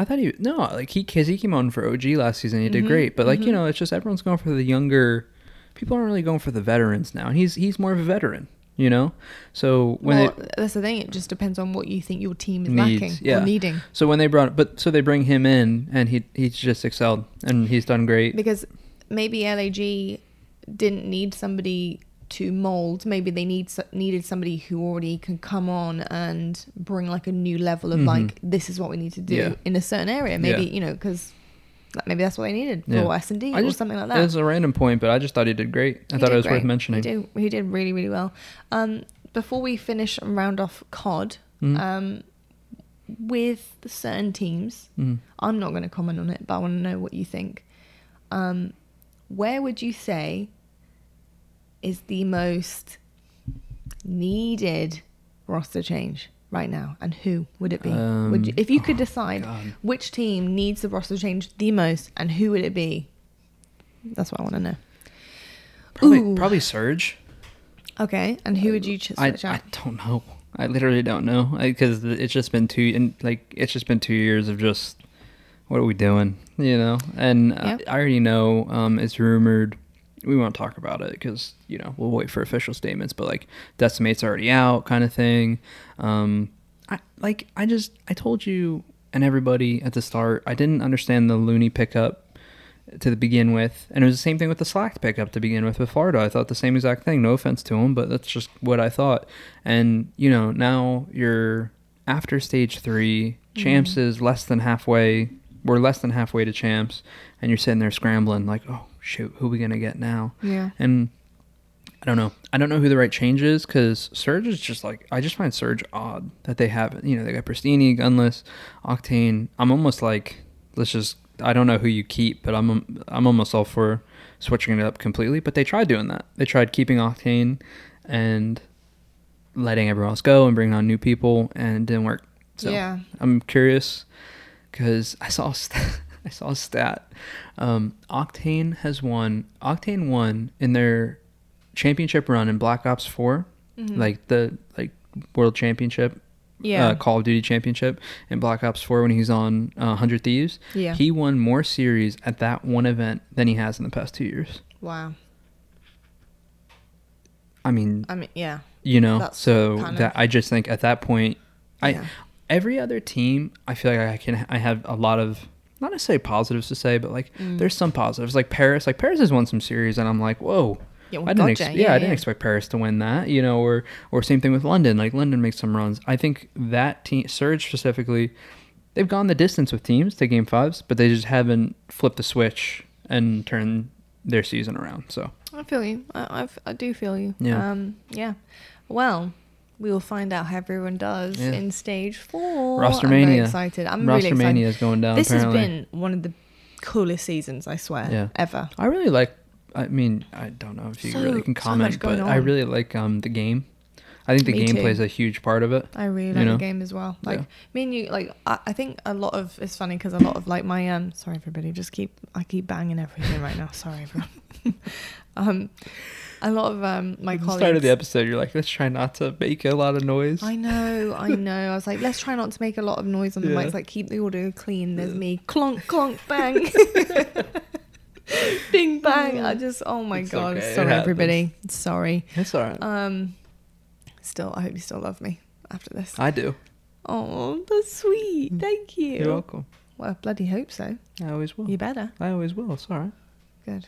I thought he no like he because he came on for OG last season. He did Mhm, great, but like you mhm. know, it's just everyone's going for the younger. People aren't really going for the veterans now. And he's he's more of a veteran, you know. So when well, they, that's the thing. It just depends on what you think your team is Needs, lacking yeah. or needing. so when they brought but so they bring him in and he he's just excelled and he's done great. because maybe LAG didn't need somebody to mold. Maybe they need needed somebody who already can come on and bring like a new level of Mhm. like this is what we need to do Yeah. in a certain area. Maybe Yeah. you know because maybe that's what they needed Yeah. for S and D or just- something like that. was a random point, but I just thought he did great. I He thought it was great. worth mentioning. He did, he did really really well. Um, before we finish and round off COD, Mhm. um, with certain teams, Mhm. I'm not going to comment on it, but I want to know what you think. Um, where would you say is the most needed roster change right now, and who would it be? would you, Um, if you could oh, decide which team needs the roster change the most, and who would it be? That's what I want to know. Probably Ooh. probably Surge. Okay, and who would you ch- I, switch I out? don't know. I literally don't know because it's just been two and like it's just been two years of just what are we doing, you know? And uh, Yep. I already know um, it's rumored. We won't talk about it because you know we'll wait for official statements. But like Decimate's already out, kind of thing. Um, I like I just I told you and everybody at the start I didn't understand the Loony pickup. to begin with, and it was the same thing with the Slack pickup to begin with with Florida. I thought the same exact thing. No offense to him, but that's just what I thought. And you know, now you're after stage three. Champs is less than halfway. We're less than halfway to champs, and you're sitting there scrambling like, oh shoot, who are we gonna get now? Yeah. And I don't know. I don't know who the right change is because Surge is just like I just find Surge odd that they have. You know, they got Pristini, Gunless, Octane. I'm almost like let's just. I don't know who you keep, but I'm I'm almost all for switching it up completely. But they tried doing that. They tried keeping Octane and letting everyone else go and bringing on new people, and it didn't work. So Yeah. I'm curious because I saw st- I saw a stat. Um, Octane has won. Octane won in their championship run in Black Ops 4 like the like world championship. Mm-hmm. Yeah. Uh, Call of Duty championship in Black Ops 4 when he's on uh, 100 Thieves. Yeah. He won more series at that one event than he has in the past two years. Wow. I mean, I mean, yeah. you know, That's so that of- I just think at that point, I Yeah. every other team, I feel like I can I have a lot of not necessarily positives to say, but like Mm. there's some positives. Like Paris, like Paris has won some series, and I'm like, whoa. Yeah, well, I didn't gotcha. ex- yeah, Yeah, I didn't yeah. expect Paris to win that, you know, or or same thing with London. Like London makes some runs. I think that team Surge specifically, they've gone the distance with teams to game fives, but they just haven't flipped the switch and turned their season around. So I feel you. I, I've, I do feel you. Yeah. Um, yeah. Well, we will find out how everyone does Yeah. in stage four. Roster I'm very excited. I'm really Roster excited. Mania is going down. This apparently. has been one of the coolest seasons, I swear, Yeah. ever. I really like. I mean, I don't know if you So- really can comment, going but I really like um the game. I think the Me game too. plays a huge part of it. I really like know? the game as well. Like Yeah. me and you, like I, I think a lot of it's funny because a lot of like my um. Sorry, everybody, just keep I keep banging everything right now. Sorry, everyone. um, a lot of um my At the colleagues. start of the episode, you're like, let's try not to make a lot of noise. I know, I know. I was like, let's try not to make a lot of noise on the Yeah. mics. Like, keep the audio clean. There's me, clonk, clonk, bang, bing, bang. I just, oh my It's god, okay, sorry everybody, sorry. It's all right. Um, still, I hope you still love me after this. I do. Oh, that's sweet. Thank you. You're welcome. Well, I bloody hope so. I always will. You better. I always will. It's all right. Good.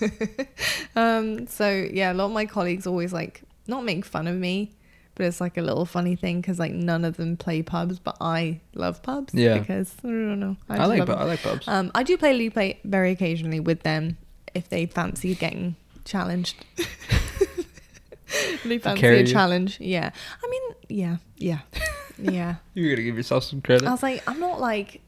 um, so yeah, a lot of my colleagues always like not make fun of me, but it's like a little funny thing because like none of them play pubs, but I love pubs. Yeah. Because I don't know. I, just like. love pu- them. I like pubs. Um, I do play Play very occasionally with them if they fancy getting challenged. they fancy a you. challenge. Yeah. I mean, yeah, yeah, yeah. You're gonna give yourself some credit. I was like, I'm not like,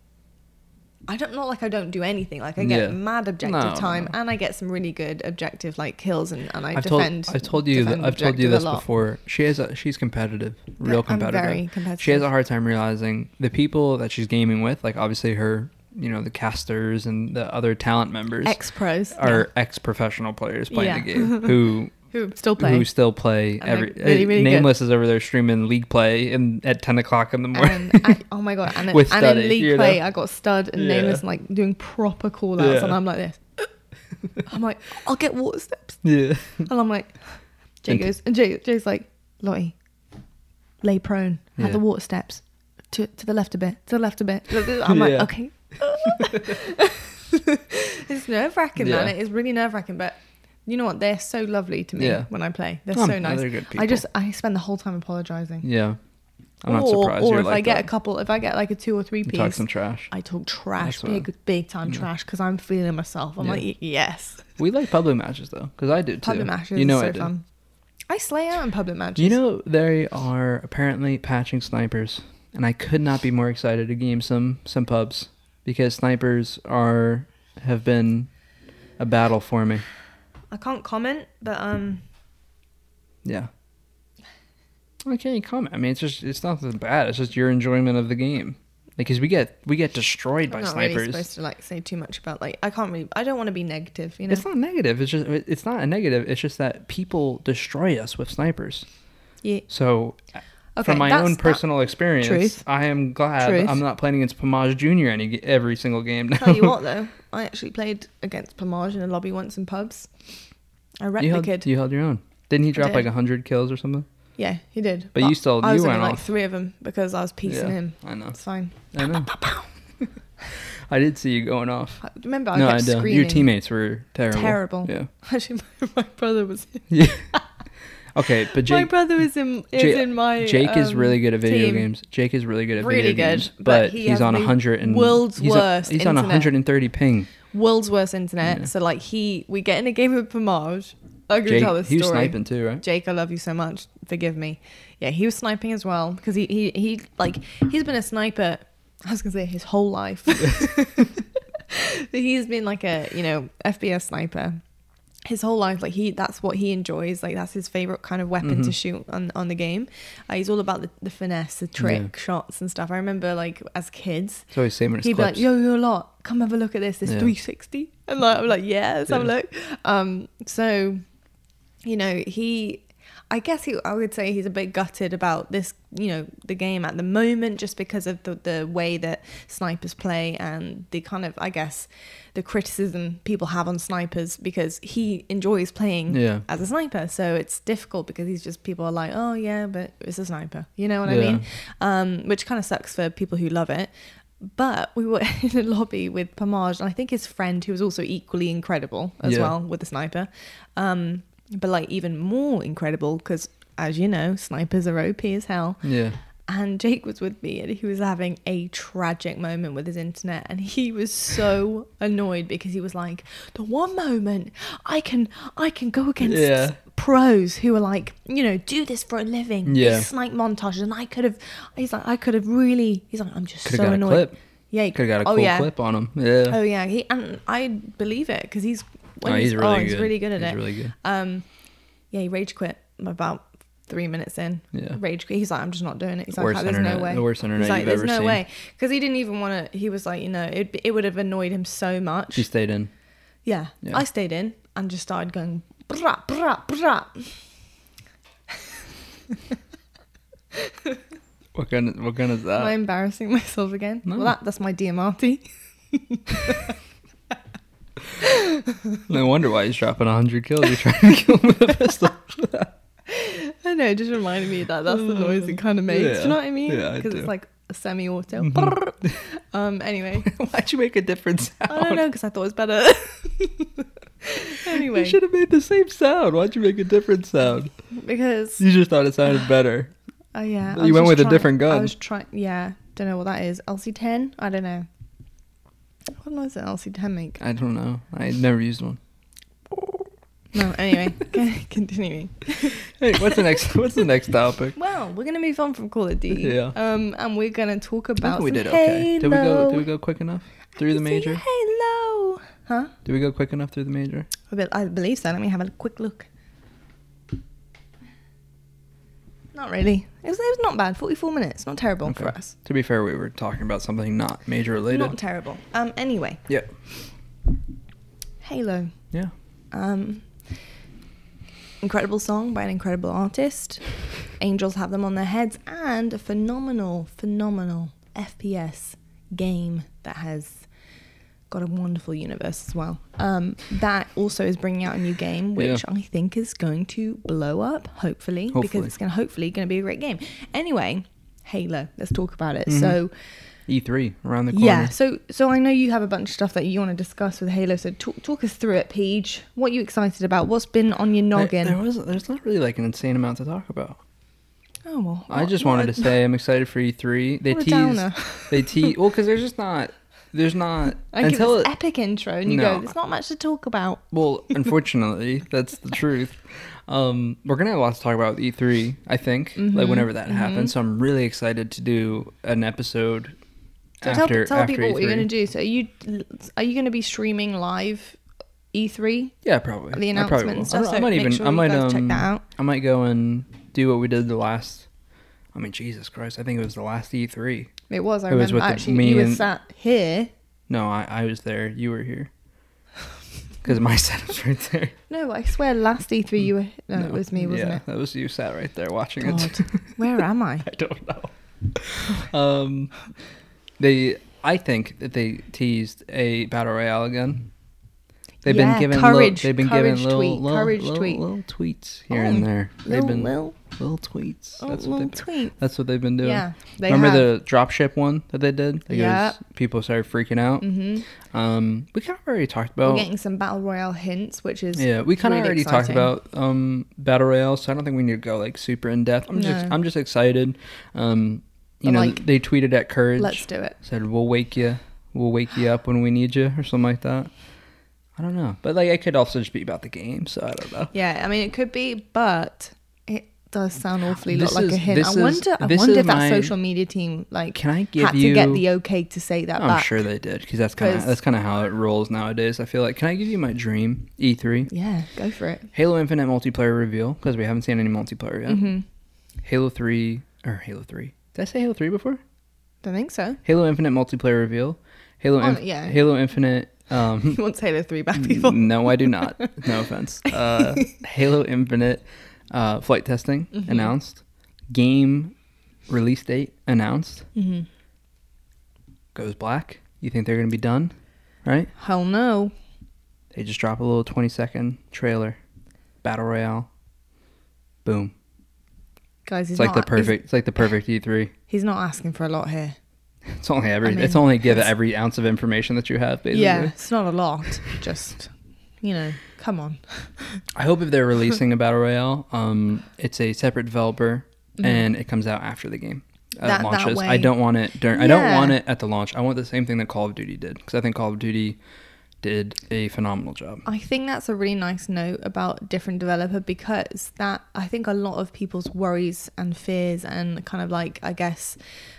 I don't not like I don't do anything. Like I get Yeah. mad objective No, time, no. and I get some really good objective like kills, and, and I I've told. defend. I've told you. That, I've told you this before. She has. A, she's competitive. Yeah, Real I'm competitive. very competitive. She has a hard time realizing the people that she's gaming with, like obviously her, you know, the casters and the other talent members Ex pros are ex-professional players playing Yeah. the game who who still play. who still play And every they're really, really eh, good. nameless is over there streaming league play in at 10 o'clock in the morning and I, oh my god! And, With and in league you know? play, I got stud and Yeah. nameless like doing proper call outs, Yeah. and I'm like this. I'm like, I'll get water steps, yeah and I'm like, Jay And- goes, and Jay, Jay's like, Lottie, lay prone, Yeah. the water steps to to the left a bit, to the left a bit. I'm like, okay. it's nerve wracking, man. It is really nerve wracking, but. You know what? They're so lovely to me Yeah. when I play. They're so nice. they're good I people. just I spend the whole time apologizing. yeah i'm not or, surprised Or you're if I get that. a couple, if I get like a two or three You piece, talk some trash I talk trash, That's what- big, big time trash, because I'm feeling myself. I'm Yeah. like, yes. we like public matches though because i do too Public matches you know I so do. fun. I slay out in public matches. you know they are apparently patching snipers and i could not be more excited to game some some pubs because snipers are have been a battle for me I can't comment, but um, Yeah. I can't you comment. I mean, it's just it's not that bad. It's just your enjoyment of the game. Because we get we get destroyed by I'm not snipers. really supposed to like say too much about like I can't really. I don't want to be negative, you know. It's not negative. It's just it's not a negative. It's just that people destroy us with snipers. yeah. So, Okay, from my own personal experience, Truth. I am glad Truth. I'm not playing against Pamaj Junior any every single game now. Tell you what though, I actually played against Pamaj in a lobby once in pubs. I wrecked you the held, kid. you held your own. Didn't he drop did. like hundred kills or something? Yeah, he did. But you still- I you was went only like off. three of them because I was piecing Yeah, him. I know. It's fine. I know. I did see you going off. I- Remember, I no, I kept don't. screaming. Your teammates were terrible. Terrible. Yeah. Actually, my, my brother was. Yeah. okay, but my Jake brother was in is Ja- in my. Jake is um, really good at video team. games. Jake is really good at Really video good, games, but but, he he's on 100 and world's he's on- worst he's on internet. 130 ping. World's worst internet. Yeah. So like he, we get in a game of Pamaj. Gonna Jake, tell this story. he was sniping too, right? Jake, I love you so much. Forgive me. Yeah, he was sniping as well because he, he he like he's been a sniper. I was gonna say his whole life. But he's been like a you know FPS sniper his whole life. Like he that's what he enjoys. Like that's his favorite kind of weapon to Mhm. shoot on on the game. Uh, he's all about the, the finesse, the trick shots and stuff. I remember like as kids, It's always saving his he'd be like, clips. "Yo, a lot, come have a look at this. This Yeah. 360." And like, I'm like, "Yeah, let's have a look." Um, so, you know, he, I guess he, I would say he's a bit gutted about this, you know, the game at the moment, just because of the the way that snipers play and the kind of, I guess, the criticism people have on snipers because he enjoys playing Yeah. as a sniper. So it's difficult because he's just people are like, oh yeah, but it's a sniper. You know what I mean? Um, which kind of sucks for people who love it. But we were in a lobby with Pamaj, and I think his friend, who was also equally incredible as Yeah. well with the sniper. Um, but like even more incredible because, as you know, snipers are OP as hell. Yeah. And Jake was with me and he was having a tragic moment with his internet and he was so annoyed because he was like, The one moment I can I can go against Yeah. pros who are like, you know, do this for a living. Yeah. Snipe montages and I could have he's like I could have really he's like, I'm just Could so annoyed. a clip. Yeah, Could have got a oh, cool yeah. clip on him. Yeah. Oh yeah, he and I believe it because he's when Oh, he's really oh, good. he's really good at He's it. really good. Um, yeah, he rage quit about three minutes in. Yeah. Rage quit. He's like, I'm just not doing it. He's like, Worst there's internet- no way. the worst internet He's like, you've there's ever no seen." way because he didn't even want to. He was like, you know, it it would have annoyed him so much. He stayed in. yeah. Yeah. I stayed in and just started going brah brah brah. What kind of what kind is that? Am I embarrassing myself again? No. Well, that, that's my Diamatti. no wonder why he's dropping 100 kills. You're trying to kill him with a pistol. I know, it just reminded me that that's the noise it kind of makes. Do you know what I mean? Because do. it's like a semi-auto. Mhm. um. Anyway, Why'd you make a different sound? I don't know because I thought it was better. anyway, You should have made the same sound. Why'd you make a different sound? because You just thought it sounded better. oh yeah, You went with a different gun. I was trying. Yeah, don't know what that is. LC10. I don't know. What was an LC10 make? I don't know. I never used one. No. Anyway, continuing. Hey, what's the next? What's the next topic? Well, we're gonna move on from Call of Duty. Yeah. Um, and we're gonna talk I about. we did okay. Did we go? Did we go quick enough through the major? Halo. Huh? Did we go quick enough through the major? I believe so. Let me have a quick look. Not really. It was, it was not bad. 44 minutes. Not terrible for us. To be fair, we were talking about something not major related. Not terrible. Um. Anyway, yeah. Halo. Yeah. Um. Incredible song by an incredible artist. Angels have them on their heads, and a phenomenal, phenomenal FPS game that has got a wonderful universe as well. Um, that also is bringing out a new game, which Yeah. I think is going to blow up, hopefully, because it's going to hopefully going to be a great game. Anyway, Halo. Let's talk about it. Mhm. So. E3 E around the corner. Yeah, so so I know you have a bunch of stuff that you want to discuss with Halo. So talk, talk us through it, Peach. What are you excited about? What's been on your noggin? There, was. There's not really like an insane amount to talk about. oh well, I what- just wanted to say I'm excited for E3. They tease. They tease. Well, because there's just not. There's not I give until it, epic intro, and you No. go, "There's not much to talk about." Well, unfortunately, that's the truth. Um, we're gonna have lots to talk about with E3. I think, like Mhm, whenever that mhm. happens. So I'm really excited to do an episode So after tell, tell after people what you're going to do. So are you are you going to be streaming live E3? Yeah, probably. The announcement and stuff, I, I might even. sure I might guys check um, that out. I might go and do what we did the last. I mean, Jesus Christ! I think it was the last E3. It was. I It was remember with actually. me you were and- sat here. No, I, I was there. You were here. Because my setup's right there. No, I swear, last E3 you were. No, it was me, wasn't yeah, it? that was you sat right there watching God, it. where am I? I don't know. um, they, I think that they teased a battle royale again. They've Yeah, been given courage, little, they've been courage given little, tweet, little, courage little, tweet. little tweets here Oh, and there. They've Lil, been Lil. Little tweets. Oh, That's what little they. tweet. That's what they've been doing. Yeah, Remember have. the dropship one that they did? Because Yeah. people started freaking out. Mm-hmm. Um, we kind of already talked We're about. getting some battle royale hints, which is Yeah, we kind of really already talked about um battle royale, so I don't think we need to go like super in depth. I'm just I'm just excited. Um, you But, know, like, they tweeted at Courage Let's do it. said we'll wake you, we'll wake you up when we need you, or something like that. I don't know, but like it could also just be about the game, so I don't know. Yeah, I mean it could be, but does sound awfully lot like is- a hint. I is- wonder. I wonder is if that social media team like Can I give had you? to get the okay to say that I'm back. sure they did because that's kind of that's kind of how it rolls nowadays. I feel like. Can I give you my dream E3 Yeah, go for it. Halo Infinite multiplayer reveal because we haven't seen any multiplayer yet. hmm Halo Three or Halo Three. Did I say Halo Three before? Don't think so. Halo Infinite multiplayer reveal. Halo, Oh, Inf- yeah. Halo Infinite. Um, He wants Halo Three back, people. no, I do not. No offense. Uh, Halo Infinite uh, flight testing Mhm. announced. Game release date announced. hmm Goes black. You think they're gonna be done? Right? Hell no. They just drop a little 20 second trailer. Battle Royale. Boom. Guys, he's It's like the perfect. It's like the perfect E3. He's, not asking for a lot here. It's only every. I mean, it's only give it's- every ounce of information that you have. Basically. Yeah, it's not a lot. Just you know, come on. I hope if they're releasing a battle royale, um, it's a separate developer Mhm. and it comes out after the game uh, That- that launches. I don't want it during. I don't want it at the launch. I want the same thing that Call of Duty did because I think Call of Duty did a phenomenal job. I think that's a really nice note about different developer because that I think a lot of people's worries and fears and kind of like I guess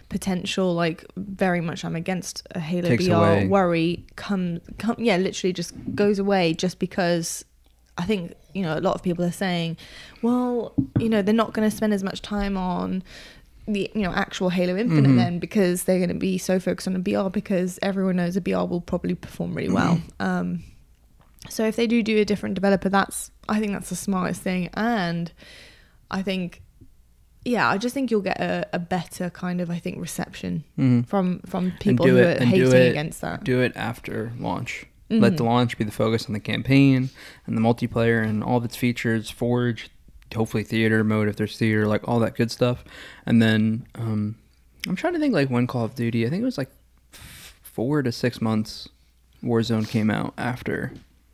potential like very much I'm against a Halo Takes VR away. worry come come yeah literally just goes away just because I think you know a lot of people are saying well you know they're not going to spend as much time on the you know actual Halo Infinite Mhm. then because they're going to be so focused on a BR because everyone knows a BR will probably perform really well. Um, so if they do do a different developer, that's I think that's the smartest thing, and I think yeah, I just think you'll get a, a better kind of I think reception Mhm. from from people who it- are hating it- against that. Do it after launch. Let the launch be the focus on the campaign and the multiplayer and all of its features. Forge, hopefully theater mode if there's theater, like all that good stuff. And then um, I'm trying to think like when Call of Duty. I think it was like four to six months. Warzone came out after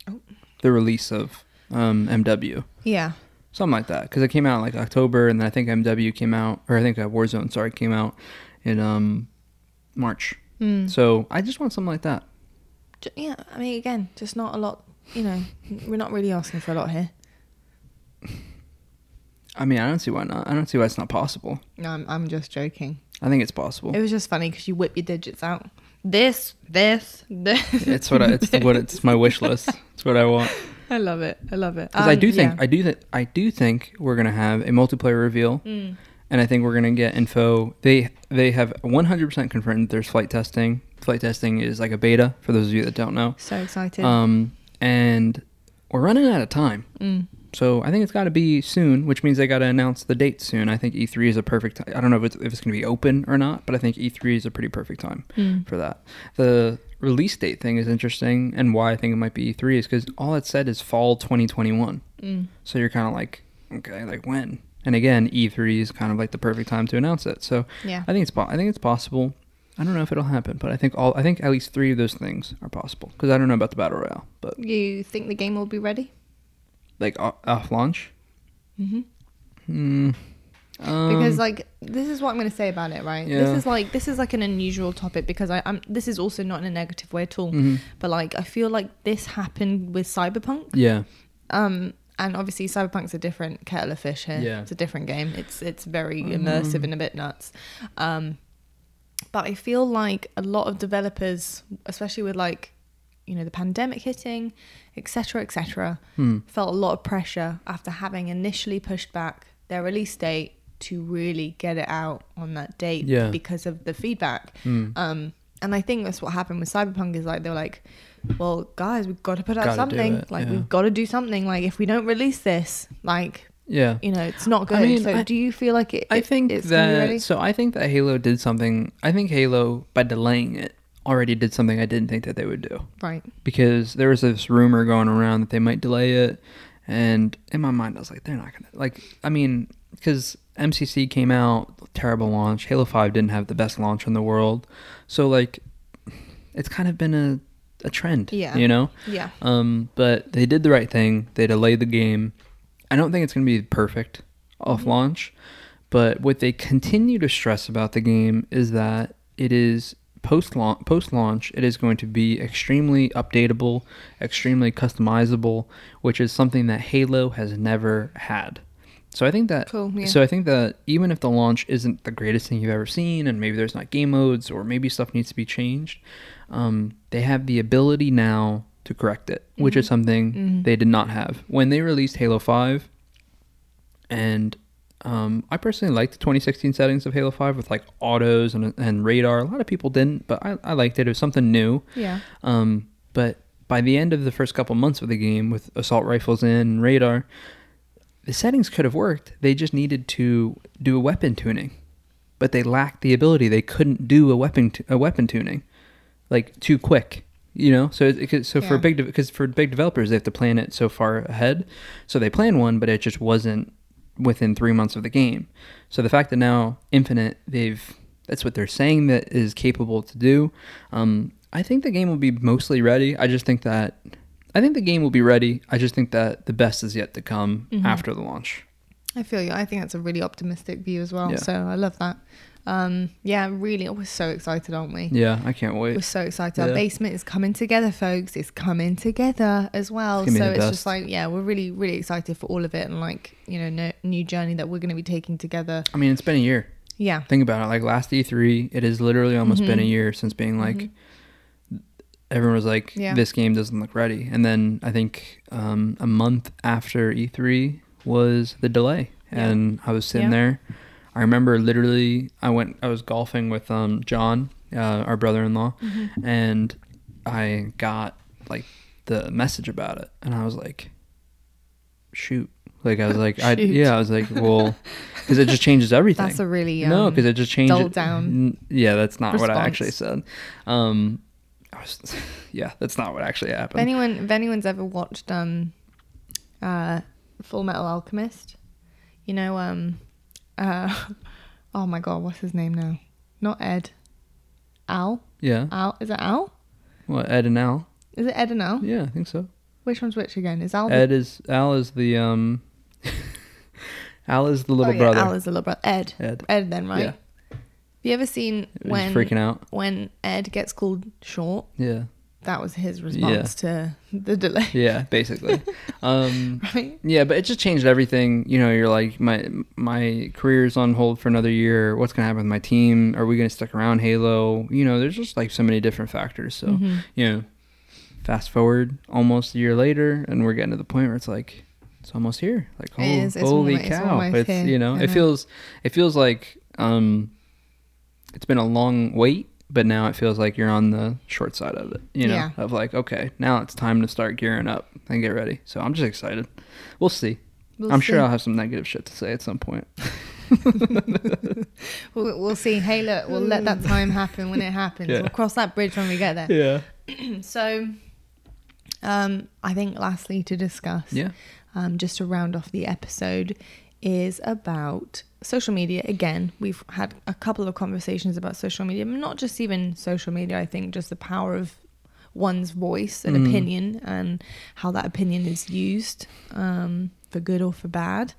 Oh. the release of um, MW, Yeah, something like that. Because it came out in, like October, and then I think MW came out, or I think uh, Warzone, sorry, came out in um, March. Mm. So I just want something like that. Yeah. I mean, again, just not a lot. You know, we're not really asking for a lot here. I mean, I don't see why not. I don't see why it's not possible. No, I'm, I'm just joking. I think it's possible. It was just funny because you whip your digits out. This, this, this. It's what I, it's what it's my wish list. It's what I want. I love it. I love it. Because I Um, do think yeah. I do that I do think we're gonna have a multiplayer reveal, Mm. and I think we're gonna get info. They they have 100% confirmed there's flight testing. Flight testing is like a beta for those of you that don't know. So excited. Um, and we're running out of time. Mm. So I think it's got to be soon, which means they got to announce the date soon. I think E3 is a perfect. I don't know if it's, if it's going to be open or not, but I think E3 is a pretty perfect time Mm. for that. The release date thing is interesting, and why I think it might be E3 is because all it said is fall 2021. Mm. So you're kind of like, okay, like when? And again, E3 is kind of like the perfect time to announce it. So Yeah. I think it's I think it's possible. I don't know if it'll happen, but I think all I think at least three of those things are possible because I don't know about the battle royale, but You think the game will be ready? Like off, launch. Mm-hmm. Hmm. Um, because like this is what I'm going to say about it, right? Yeah. This is like this is like an unusual topic because I, I'm. This is also not in a negative way at all. mhm. But like I feel like this happened with Cyberpunk. yeah, Um, and obviously Cyberpunk's a different kettle of fish here. Yeah. It's a different game. It's it's very Mm. immersive and a bit nuts. Um, but I feel like a lot of developers, especially with like, you know, the pandemic hitting, etc., etc., Hmm. felt a lot of pressure after having initially pushed back their release date to really get it out on that date Yeah. because of the feedback. Hmm. Um, and I think that's what happened with Cyberpunk is like they're like, well, guys, we've got to put out Gotta something. like yeah. we've got to do something. Like if we don't release this, like yeah. you know, it's not good. I mean, so I- do you feel like it? I it- think ready? that so. I think that Halo did something. I think Halo by delaying it already did something I didn't think that they would do right. because there was this rumor going around that they might delay it, and in my mind I was like, they're not gonna like. I mean, because MCC came out terrible launch. Halo Five didn't have the best launch in the world, so like it's kind of been a a trend. Yeah. you know. Yeah. Um, but they did the right thing. They delayed the game. I don't think it's going to be perfect off Mm-hmm. launch, but what they continue to stress about the game is that it is post launch. Post launch, it is going to be extremely updatable, extremely customizable, which is something that Halo has never had. So I think that Cool, yeah. so I think that even if the launch isn't the greatest thing you've ever seen, and maybe there's not game modes, or maybe stuff needs to be changed, um, they have the ability now to correct it, which is something they did not have when they released Halo Five. And um, I personally liked the 2016 settings of Halo Five with like autos and and radar. A lot of people didn't, but I, I liked it. It was something new. Yeah. Um, but by the end of the first couple months of the game, with assault rifles in and radar, the settings could have worked. They just needed to do a weapon tuning, but they lacked the ability. They couldn't do a weapon t- a weapon tuning, like too quick. You know, so it, so for big because for big developers they have to plan it so far ahead. So they plan one, but it just wasn't within three months of the game. So the fact that now Infinite, they've that's what they're saying that is capable to do. Um, I think the game will be mostly ready. I just think that I think the game will be ready. I just think that the best is yet to come Mm-hmm. after the launch. I feel you. I think that's a really optimistic view as well. Yeah. So I love that. Um, yeah, really. We're so excited, aren't we? Yeah, I can't wait. We're so excited. Yeah. Our basement is coming together, folks. It's coming together as well. It's so it's best. just like, yeah, we're really, really excited for all of it and like, you know, no, new journey that we're going to be taking together. I mean, it's been a year. Yeah. Think about it. Like last E3, it has literally almost been a Mhm. year since being like everyone was like, Yeah. this game doesn't look ready. And then I think um, a month after E3 was the delay, Yeah. and I was sitting Yeah. there. I remember literally, I went, I was golfing with um, John, uh, our brother-in-law, Mm-hmm. and I got like the message about it, and I was like, shoot. Like I was like, I yeah, I was like, well, because it just changes everything. That's a really, um, no, because it just changed. dulled down Yeah, that's not what I actually said. Um, I was, yeah, that's not what actually if happened. anyone, if anyone's ever watched, um, uh, Fullmetal Alchemist, you know, um, uh, oh my God, what's his name now? Not Ed. Al? yeah, Al? Is it Al? what Ed and Al? Is it Ed and Al? Yeah, I think so. Which one's which again? Is Al the Ed is Al is the um, Al is the little oh, yeah, brother. Al is the little brother. Ed. Ed. Ed then, right? Yeah. Have you ever seen He's when freaking out. when Ed gets called short? Yeah, That was his response to the delay, yeah, basically. um, right? Yeah, but it just changed everything. You know, you're like my my career's on hold for another year. What's gonna happen with my team? Are we gonna stick around Halo? You know, there's just like so many different factors. So Mhm. you know, fast forward almost a year later, and we're getting to the point where it's like it's almost here. Like It hol- is, holy it's cow! almost It's, you know, it feels it feels like um, it's been a long wait. But now it feels like you're on the short side of it, you know, Yeah. of like, okay, now it's time to start gearing up and get ready. So I'm just excited. We'll see. We'll I'm see. sure I'll have some negative shit to say at some point. We'll, we'll see. Hey, look, we'll let that time happen when it happens. Yeah. We'll cross that bridge when we get there. Yeah. So, um, I think lastly to discuss, Yeah. um, just to round off the episode, is about social media. Again, we've had a couple of conversations about social media, not just even social media. I think just the power of one's voice and Mm. opinion and how that opinion is used um, for good or for bad.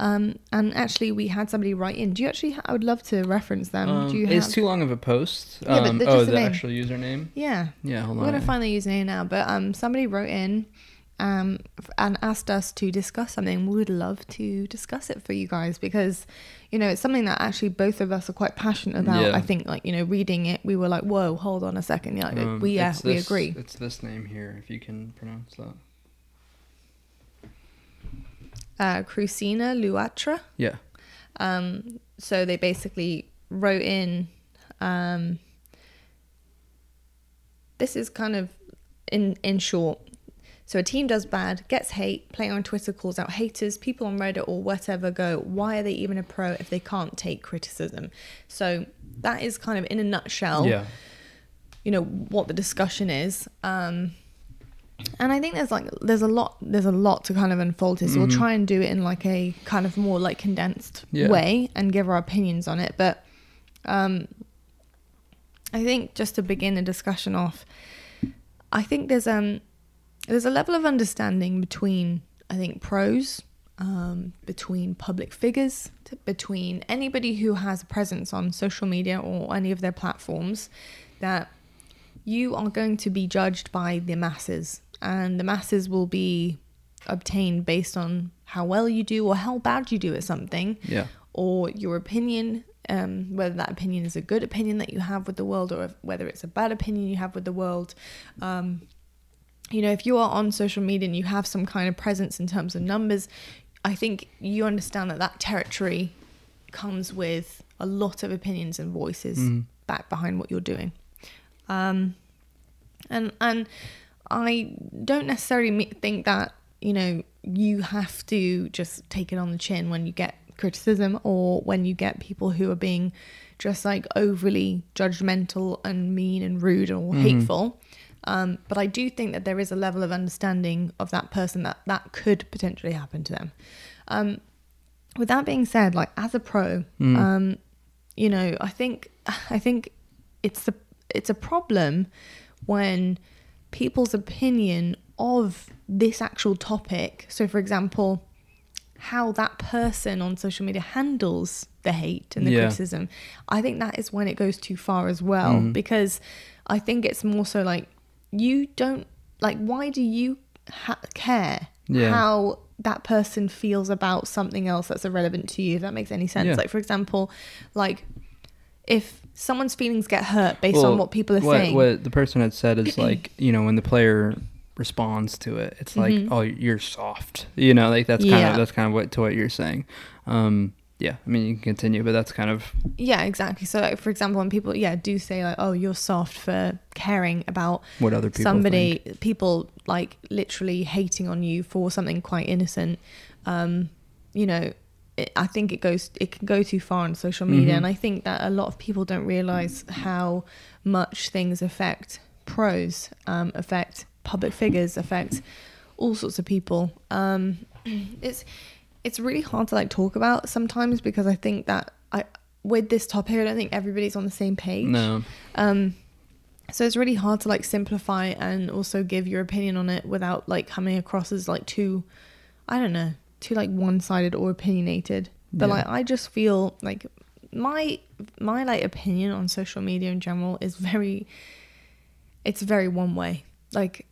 Um, and actually, we had somebody write in. Do you actually? I would love to reference them. Um, Do you it's have? too long of a post. Yeah, but Um, oh, the actual username. yeah, Yeah, hold we're on. gonna find the username now. But um, somebody wrote in, um, and asked us to discuss something. We would love to discuss it for you guys because, you know, it's something that actually both of us are quite passionate about. Yeah. I think, like you know, reading it, we were like, "Whoa, hold on a second. Yeah, Um, we yeah, it's we agree. It's this name here, if you can pronounce that. Uh, Crucina Luatra. Yeah. Um, so they basically wrote in. Um, this is kind of in in short. So a team does bad, gets hate, player on Twitter calls out haters, people on Reddit or whatever go, why are they even a pro if they can't take criticism? So that is kind of in a nutshell, Yeah. you know, what the discussion is. Um, and I think there's like there's a lot there's a lot to kind of unfold here. So we'll Mhm. try and do it in like a kind of more like condensed Yeah. way and give our opinions on it. But um, I think just to begin the discussion off, I think there's um there's a level of understanding between I think pros, um, between public figures, to, between anybody who has a presence on social media or any of their platforms, that you are going to be judged by the masses, and the masses will be obtained based on how well you do or how bad you do at something Yeah. or your opinion, um, whether that opinion is a good opinion that you have with the world or if, whether it's a bad opinion you have with the world. Um, you know, if you are on social media and you have some kind of presence in terms of numbers, I think you understand that that territory comes with a lot of opinions and voices Mhm. back behind what you're doing. Um, and and I don't necessarily think that you know you have to just take it on the chin when you get criticism or when you get people who are being just like overly judgmental and mean and rude or Mhm. hateful. Um, but I do think that there is a level of understanding of that person that that could potentially happen to them. Um, with that being said, like as a pro, Mm. um, you know, I think I think it's the it's a problem when people's opinion of this actual topic. So, for example, how that person on social media handles the hate and the Yeah. criticism. I think that is when it goes too far as well Mhm. because I think it's more so like you don't like why do you ha- care Yeah. how that person feels about something else that's irrelevant to you if that makes any sense Yeah. like for example like if someone's feelings get hurt based Well, on what people are what, saying What the person had said is like, you know, when the player responds to it, it's like, Mhm. oh, you're soft. You know, like that's kind Yeah. of that's kind of what to what you're saying. Um, yeah, I mean, you can continue, but that's kind of yeah exactly so like for example when people yeah do say like oh you're soft for caring about what other people somebody think. people like literally hating on you for something quite innocent um you know it, i think it goes it can go too far on social media Mhm. and i think that a lot of people don't realize how much things affect pros um affect public figures affect all sorts of people um it's it's really hard to like talk about sometimes because i think that i with this topic i don't think everybody's on the same page No, um, so it's really hard to like simplify and also give your opinion on it without like coming across as like too, I don't know, too like one-sided or opinionated. But Yeah. like I just feel like my my like opinion on social media in general is very, it's very one way. Like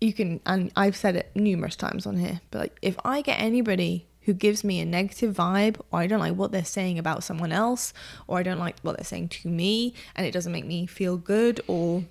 you can, and I've said it numerous times on here, but like if I get anybody who gives me a negative vibe, or I don't like what they're saying about someone else, or I don't like what they're saying to me, and it doesn't make me feel good, or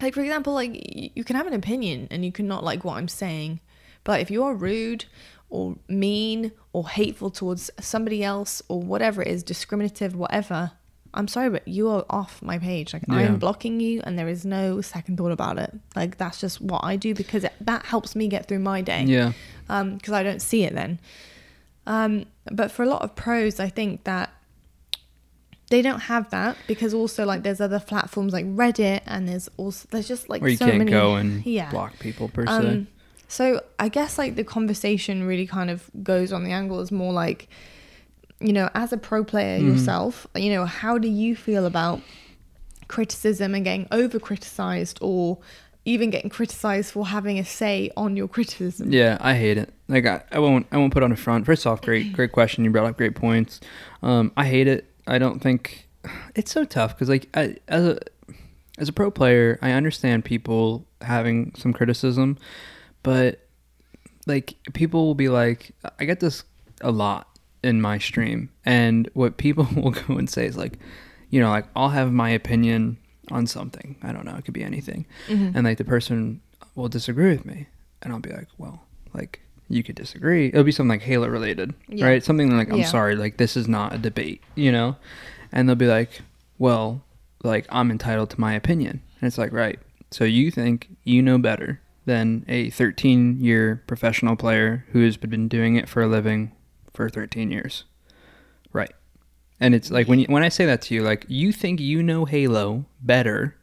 like for example, like you can have an opinion and you can not like what I'm saying, but if you are rude or mean or hateful towards somebody else or whatever it is, discriminative, whatever, I'm sorry, but you are off my page. Like Yeah. I'm blocking you, and there is no second thought about it. Like that's just what I do because it, that helps me get through my day yeah, Um, because I don't see it then. Um, but for a lot of pros, I think that they don't have that because also like there's other platforms like Reddit and there's also there's just like where you so can't many go and yeah. block people per se. Um, so I guess like the conversation really kind of goes on the angle is more like, you know, as a pro player Mhm. yourself, you know, how do you feel about criticism and getting over criticized or even getting criticized for having a say on your criticism? Yeah, I hate it. Like I, I won't I won't put on the front. First off, great great question. You brought up great points. Um, I hate it. I don't think it's so tough because like I, as a as a pro player, I understand people having some criticism, but like people will be like, I get this a lot in my stream, and what people will go and say is like, you know, like I'll have my opinion on something. I don't know. It could be anything Mhm. and like the person will disagree with me and i'll be like well like you could disagree it'll be something like halo related Yeah. right something like i'm Yeah. sorry like this is not a debate you know and they'll be like well like i'm entitled to my opinion and it's like right so you think you know better than a 13 year professional player who has been doing it for a living for 13 years right and it's like when you, when i say that to you like you think you know halo better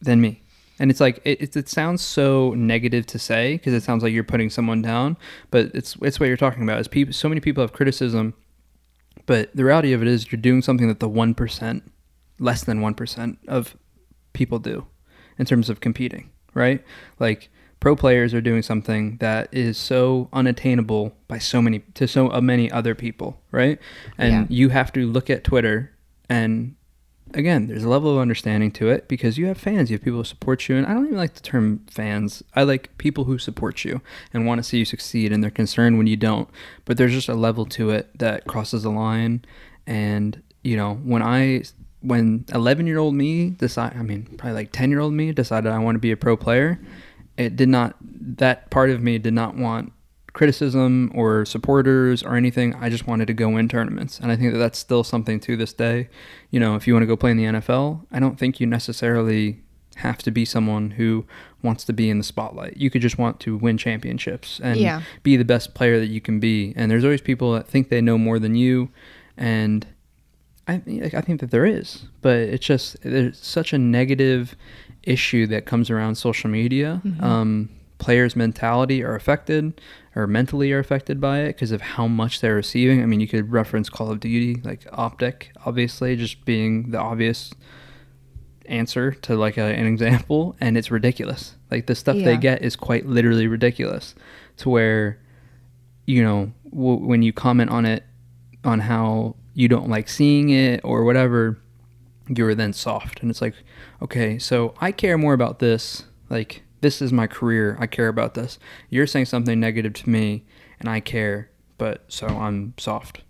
than me and it's like it, it, it sounds so negative to say because it sounds like you're putting someone down, but it's it's what you're talking about. Is people so many people have criticism, but the reality of it is you're doing something that the one percent, less than one percent of people do, in terms of competing, right? Like pro players are doing something that is so unattainable by so many to so uh, many other people, right? And Yeah. you have to look at Twitter and again, there's a level of understanding to it because you have fans, you have people who support you, and I don't even like the term fans. I like people who support you and want to see you succeed, and they're concerned when you don't. But there's just a level to it that crosses a line, and you know, when I when 11 year old me decide, I mean, probably like 10 year old me decided I want to be a pro player, it did not. That part of me did not want criticism or supporters or anything. I just wanted to go win tournaments. And I think that that's still something to this day. You know, if you want to go play in the NFL, I don't think you necessarily have to be someone who wants to be in the spotlight. You could just want to win championships and Yeah. be the best player that you can be. And there's always people that think they know more than you and I I think that there is, but it's just there's such a negative issue that comes around social media. Mhm. Um, players' mentality are affected or mentally are affected by it because of how much they're receiving. I mean, you could reference Call of Duty, like Optic, obviously, just being the obvious answer to like a, an example, and it's ridiculous. Like the stuff they get is quite literally ridiculous, to where, you know, w- when you comment on it, on how you don't like seeing it or whatever, you're then soft, and it's like, okay, so I care more about this, like this is my career. I care about this. You're saying something negative to me, and I care, but so I'm soft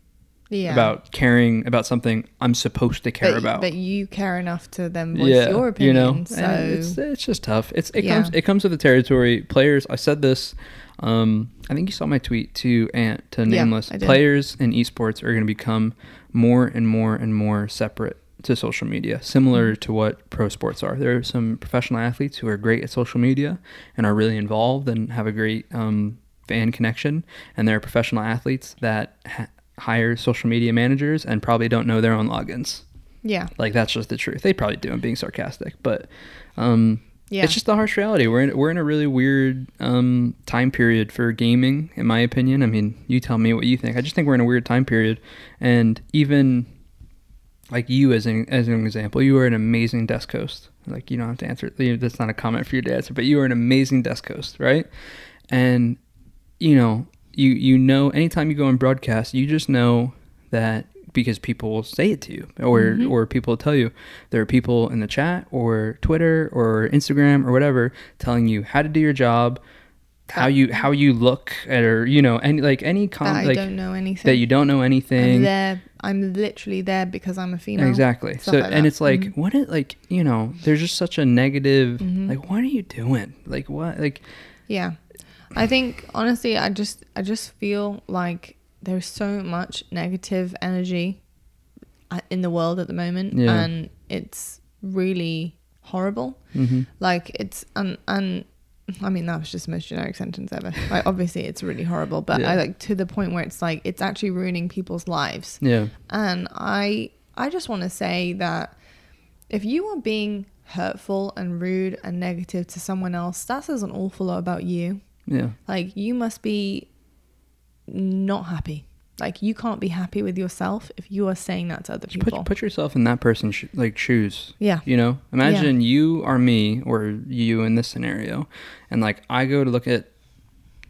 Yeah. about caring about something I'm supposed to care but, about. But you care enough to then voice your opinion. You know, so and it's it's just tough. It's it Yeah. comes it comes with the territory. Players, I said this. Um, I think you saw my tweet to Ant to nameless. Did. Players in esports are going to become more and more and more separate to social media, similar Mm-hmm. to what pro sports are. There are some professional athletes who are great at social media and are really involved and have a great um, fan connection, and there are professional athletes that ha- hire social media managers and probably don't know their own logins. yeah, Like that's just the truth. They probably do. I'm being sarcastic, but um, yeah, it's just the harsh reality. We're in, we're in a really weird um, time period for gaming, in my opinion. I mean, you tell me what you think. I just think we're in a weird time period, and even like you as an as an example, you are an amazing desk host. Like you don't have to answer. you know, That's not a comment for you to answer, but you are an amazing desk host, right? And you know, you you know, anytime you go on broadcast, you just know that because people will say it to you, or Mhm. or people will tell you. There are people in the chat or Twitter or Instagram or whatever telling you how to do your job, how you how you look, or you know, any like any that I like don't know anything. that you don't know I'm anything. there. I'm literally there because I'm a female. Exactly. Stuff So like and that. it's like Mhm. what it like you know there's just such a negative Mhm. like what are you doing like what like Yeah. I think honestly I just I just feel like there's so much negative energy uh, in the world at the moment Yeah. and it's really horrible. mhm. Like it's and and I mean that was just the most generic sentence ever. Like obviously it's really horrible, but Yeah. I like to the point where it's like it's actually ruining people's lives. yeah And I I just want to say that if you are being hurtful and rude and negative to someone else, that says an awful lot about you. yeah Like you must be not happy. Like you can't be happy with yourself if you are saying that to other Just people. put put yourself in that person's sh- like shoes yeah. you know imagine you are me or you in this scenario and like I go to look at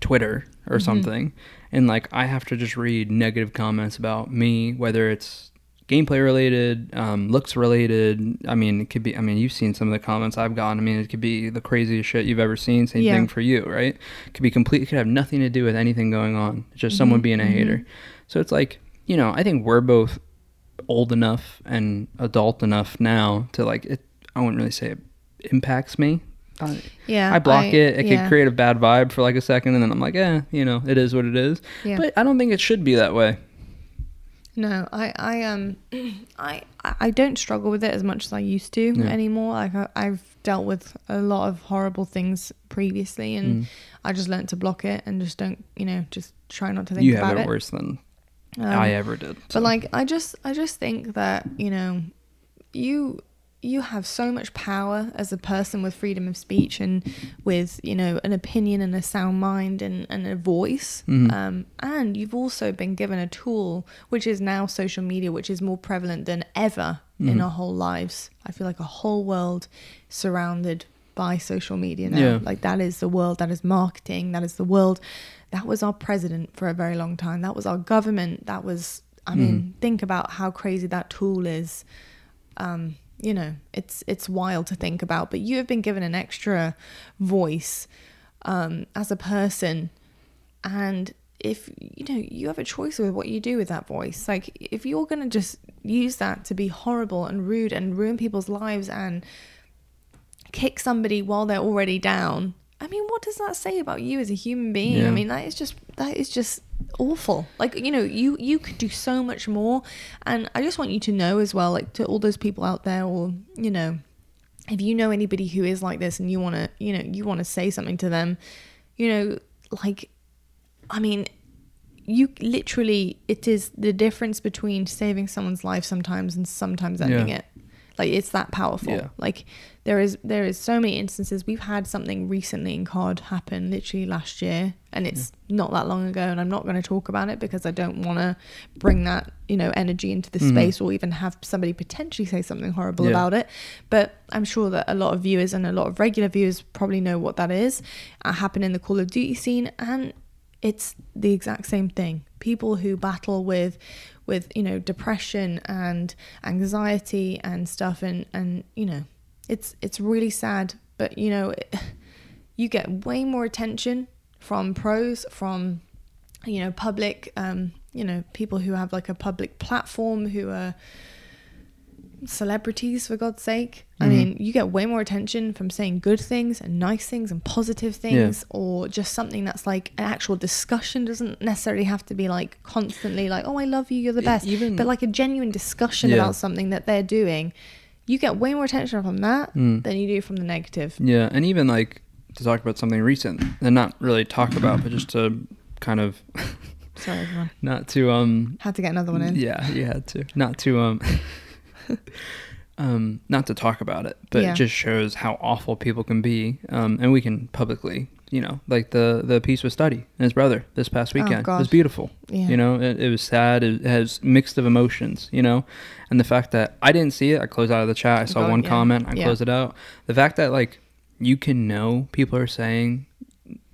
Twitter or Mhm. something and like I have to just read negative comments about me whether it's gameplay related um, looks related i mean it could be i mean you've seen some of the comments i've gotten i mean it could be the craziest shit you've ever seen same Yeah. thing for you right it could be complete it could have nothing to do with anything going on it's just someone Mhm, being a mhm. hater so it's like you know i think we're both old enough and adult enough now to like it i wouldn't really say it impacts me I, Yeah. I block it. It yeah, could create a bad vibe for like a second, and then I'm like, eh, you know, it is what it is. Yeah. But I don't think it should be that way. No, I, I um, I, I don't struggle with it as much as I used to Yeah. anymore. Like I, I've dealt with a lot of horrible things previously, and Mm. I just learned to block it and just don't, you know, just try not to think You about have it it. worse than Um, I ever did. so. But like, I just, I just think that you know, you you have so much power as a person with freedom of speech and with you know an opinion and a sound mind and, and a voice. Mhm. um, and you've also been given a tool which is now social media which is more prevalent than ever in Mhm. our whole lives. I feel like a whole world surrounded by social media now. Yeah. like that is the world that is marketing that is the world. That was our president for a very long time. That was our government. That was i mean think about how crazy that tool is. Um, you know, it's it's wild to think about. But you have been given an extra voice um, as a person, and if you know you have a choice with what you do with that voice. Like if you're gonna just use that to be horrible and rude and ruin people's lives and kick somebody while they're already down. I mean, what does that say about you as a human being? Yeah. I mean, that is just that is just awful. Like, you know, you you could do so much more. And I just want you to know as well, like to all those people out there or, you know, if you know anybody who is like this and you want to, you know, you want to say something to them, you know, like I mean, you literally it is the difference between saving someone's life sometimes and sometimes ending Yeah. it. Like it's that powerful. Yeah. Like there is there is so many instances. We've had something recently in COD happen literally last year, and it's not that long ago. And I'm not going to talk about it because I don't want to bring that you know energy into the Mhm. space or even have somebody potentially say something horrible Yeah. about it. But I'm sure that a lot of viewers and a lot of regular viewers probably know what that is. It happened in the Call of Duty scene, and it's the exact same thing. People who battle with with you know depression and anxiety and stuff and and you know it's it's really sad but you know you get way more attention from pros from you know public um you know people who have like a public platform who are celebrities for god's sake i Mhm. mean you get way more attention from saying good things and nice things and positive things or just something that's like an actual discussion doesn't necessarily have to be like constantly like oh i love you you're the best even- but like a genuine discussion Yeah. about something that they're doing you get way more attention from that Mm. than you do from the negative Yeah, and even like to talk about something recent and not really talk about, but just to kind of sorry everyone not to um had to get another one in Yeah, you had to. Not to um um not to talk about it, but Yeah. it just shows how awful people can be. Um and we can publicly, you know, like the the piece with Study and his brother this past Oh, weekend. it was beautiful. yeah You know, it, it was sad. It has mixed of emotions, you know, and the fact that I didn't see it, I closed out of the chat. I saw God, one yeah. comment, I closed it out. The fact that like you can know people are saying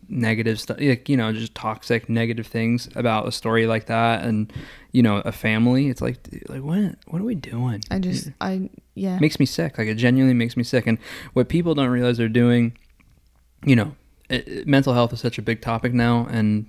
negative stuff, like you know, just toxic, negative things about a story like that, and you know, a family. It's like, like what? What are we doing? i just i yeah It makes me sick. Like it genuinely makes me sick. And what people don't realize they're doing, you know, it, it- mental health is such a big topic now, and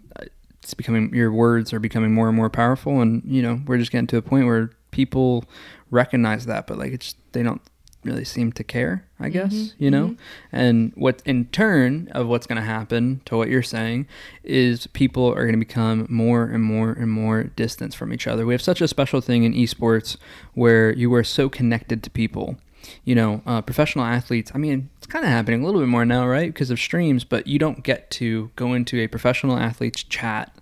it's becoming your words are becoming more and more powerful. And you know, we're just getting to a point where people recognize that, but like it's they don't really seem to care. I guess Mhm, you know. mhm. And what in turn of what's going to happen to what you're saying is people are going to become more and more and more distant from each other. We have such a special thing in esports where you are so connected to people. You know, uh, professional athletes. I mean, it's kind of happening a little bit more now, right? Because of streams, but you don't get to go into a professional athlete's chat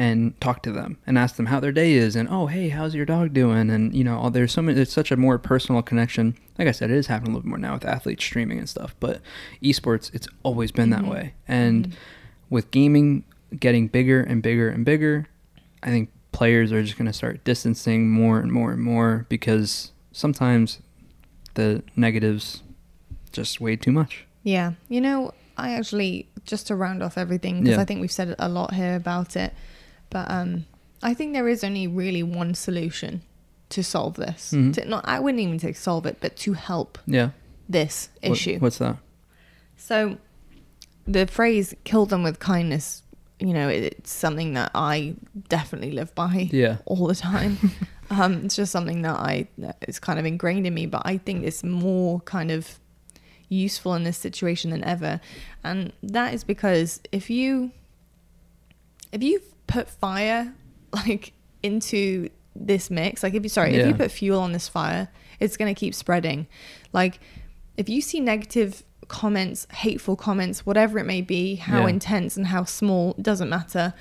and talk to them and ask them how their day is and oh hey how's your dog doing and you know all- there's so many it's such a more personal connection like i said it is happening a little bit more now with athletes streaming and stuff but esports it's always been that Mhm. way and Mhm. with gaming getting bigger and bigger and bigger i think players are just going to start distancing more and more and more because sometimes the negatives just weigh too much Yeah, you know, I actually just to round off everything because Yeah. I think we've said a lot here about it, but um, I think there is only really one solution to solve this. Mhm. To, not, I wouldn't even say solve it, but to help yeah this What- issue. what's that So, the phrase "kill them with kindness," you know, it, it's something that I definitely live by yeah all the time. um, it's just something that I that is kind of ingrained in me, but I think it's more kind of useful in this situation than ever, and that is because if you if you put fire like into this mix, like if you sorry, if you put fuel on this fire, it's gonna keep spreading. Like if you see negative comments, hateful comments, whatever it may be, how Yeah. intense and how small, doesn't matter.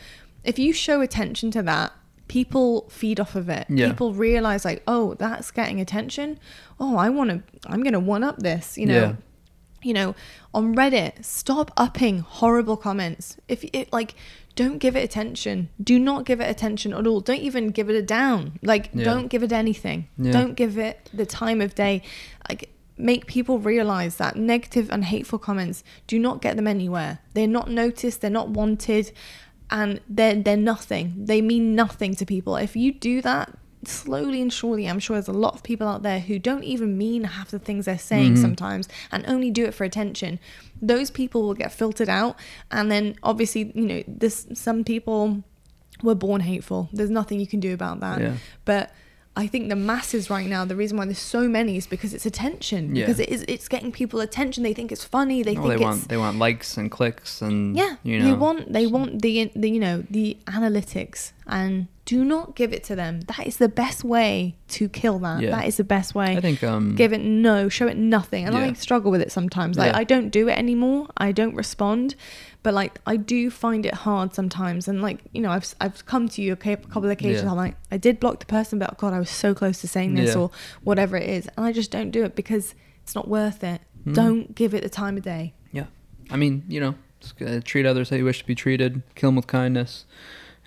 If you show attention to that, people feed off of it. Yeah. People realize like, oh, that's getting attention. Oh, I want to. I'm gonna one up this. You know. Yeah. You know, on Reddit, stop upping horrible comments. If it like, don't give it attention. Do not give it attention at all. Don't even give it a down. Like, Yeah. don't give it anything. Yeah. Don't give it the time of day. Like, make people realize that negative and hateful comments do not get them anywhere. They're not noticed. They're not wanted, and they're they're nothing. They mean nothing to people. If you do that. Slowly and surely, I'm sure there's a lot of people out there who don't even mean half the things they're saying Mm-hmm. sometimes and only do it for attention. Those people will get filtered out, and then obviously, you know, this some people were born hateful. There's nothing you can do about that. Yeah. But I think the masses right now, the reason why there's so many is because it's attention. Yeah. Because it is it's getting people attention. They think it's funny. They think they want they want likes and clicks and yeah. you know they want they want the the you know the analytics and do not give it to them. That is the best way to kill that. Yeah. That is the best way. I think um give it no, show it nothing. And I struggle with it sometimes. Like Yeah. I don't do it anymore. I don't respond, but like I do find it hard sometimes. And like you know, I've I've come to you a couple of occasions. Yeah. I'm like, I did block the person, but God, I was so close to saying this Yeah. or whatever it is, and I just don't do it because it's not worth it. Mhm. Don't give it the time of day. Yeah. I mean, you know, uh, treat others how you wish to be treated. Kill them with kindness.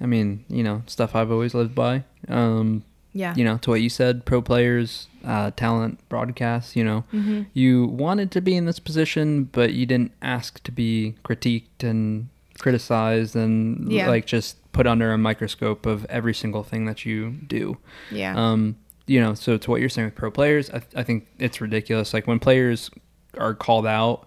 I mean, you know, stuff I've always lived by. Um, Yeah. you know, to what you said, pro players, uh, talent, broadcasts, you know, hmm you wanted to be in this position, but you didn't ask to be critiqued and criticized and Yeah. like just put under a microscope of every single thing that you do. Yeah. Um, you know, so to what you're saying with pro players, I, I think it's ridiculous. Like when players are called out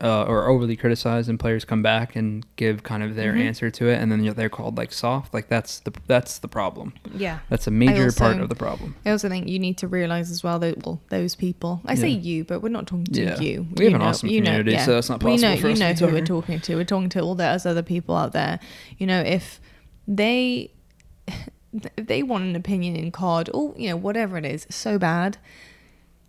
uh, or overly criticized, and players come back and give kind of their Mhm. answer to it, and then they're called like soft. Like that's the that's the problem. yeah. That's a major part of the problem. I also think you need to realize as well that well those people. I say Yeah. you, but we're not talking to Yeah. you. We You have an know- awesome you know- community, yeah. so it's not we possible know, for you us know who we're talking. to. We're talking to all those other people out there. You know, if they if they want an opinion in COD or you know whatever it is, so bad,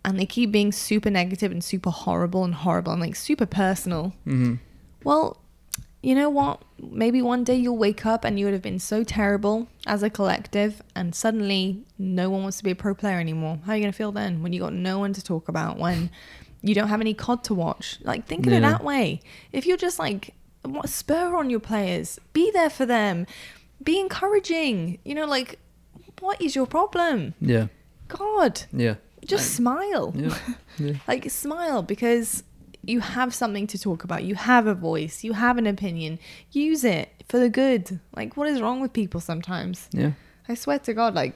and they keep being super negative and super horrible and horrible and like super personal. hmm Well, you know what? Maybe one day you'll wake up and you would have been so terrible as a collective, and suddenly no one wants to be a pro player anymore. How are you going to feel then when you got no one to talk about, when you don't have any COD to watch? Like, think of it that way. If you're just like, what, spur on your players, be there for them, be encouraging. You know, like, what is your problem? Yeah. God, Yeah. Just smile. Yeah. yeah. Like smile because you have something to talk about. You have a voice. You have an opinion. Use it for the good. Like what is wrong with people sometimes? Yeah. I swear to God, like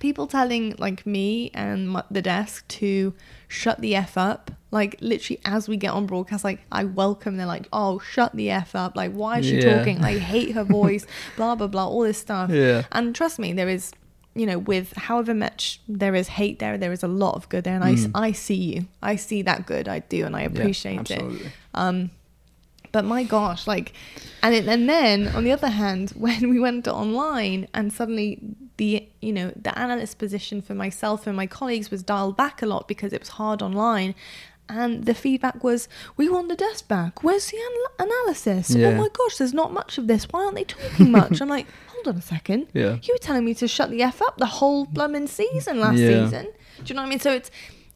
people telling like me and my, the desk to shut the f up. Like literally as we get on broadcast, like I welcome. They're like, "Oh, shut the f up!" Like why is she Yeah. talking? I hate her voice. blah blah blah. All this stuff. Yeah. And trust me, there is, you know, with however much there is hate there, there is a lot of good there. And I, Mm. I see you. I see that good. I do. And I appreciate it. absolutely. Um, but my gosh, like, and it, and then on the other hand, when we went online and suddenly the you know the analyst position for myself and my colleagues was dialed back a lot because it was hard online. And the feedback was, we want the desk back. Where's the anal- analysis? Oh my gosh, there's not much of this. Why aren't they talking much? I'm like, hold on a second. Yeah. You were telling me to shut the F up the whole blooming season last Yeah. season. Do you know what I mean? So it's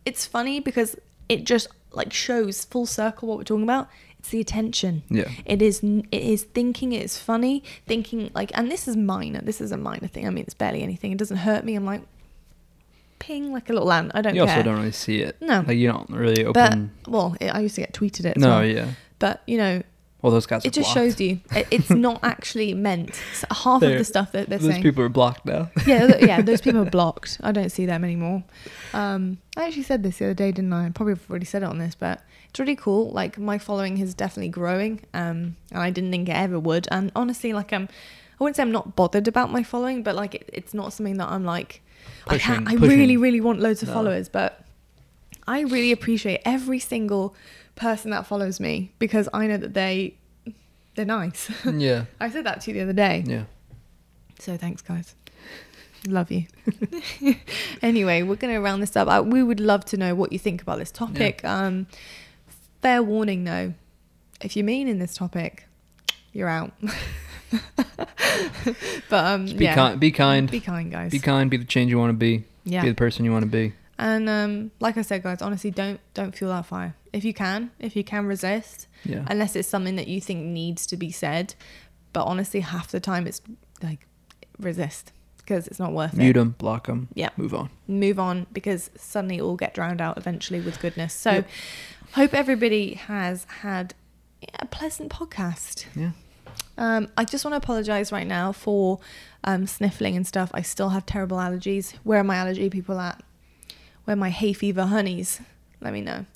it's funny because it just like shows full circle what we're talking about. It's the attention. Yeah. It is it is thinking it's funny, thinking like and this is minor. This is a minor thing. I mean it's barely anything. It doesn't hurt me. I'm like ping like a little ant. I don't You care. also don't really see it. No. Like you don't really but open. well, it, I used to get tweeted it as no. well. Yeah. But you know, Well, those guys. it just blocked. shows you it's not actually meant. Half of They're- the stuff that they're Those saying. people are blocked now. yeah, yeah, those people are blocked. I don't see them anymore. Um, I actually said this the other day, didn't I? I probably already said it on this, but it's really cool. Like my following is definitely growing, um, and I didn't think it ever would. And honestly, like I'm, I wouldn't say I'm not bothered about my following, but like it, it's not something that I'm like, I, Pushing- can't, I really, really want loads of No. followers, but I really appreciate every single person that follows me because I know that they, they're nice. yeah. I said that to you the other day. Yeah. So thanks, guys. Love you. anyway, we're going to round this up. I, we would love to know what you think about this topic. Um, fair warning, though. If you're mean in this topic, you're out. but um, Be yeah, kind. Be kind. be kind, guys. Be kind. Be the change you want to be. yeah, Be the person you want to be. and um, like I said, guys, honestly, don't don't fuel that fire. If you can, if you can resist, Yeah. unless it's something that you think needs to be said. But honestly, half the time it's like resist because it's not worth Mute it. them. Block them. Yeah. Move on. Move on because suddenly it will get drowned out eventually with goodness. So, Yep. hope everybody has had a pleasant podcast. Yeah. Um, I just want to apologize right now for um, sniffling and stuff. I still have terrible allergies. Where are my allergy people at? Where are my hay fever honeys? Let me know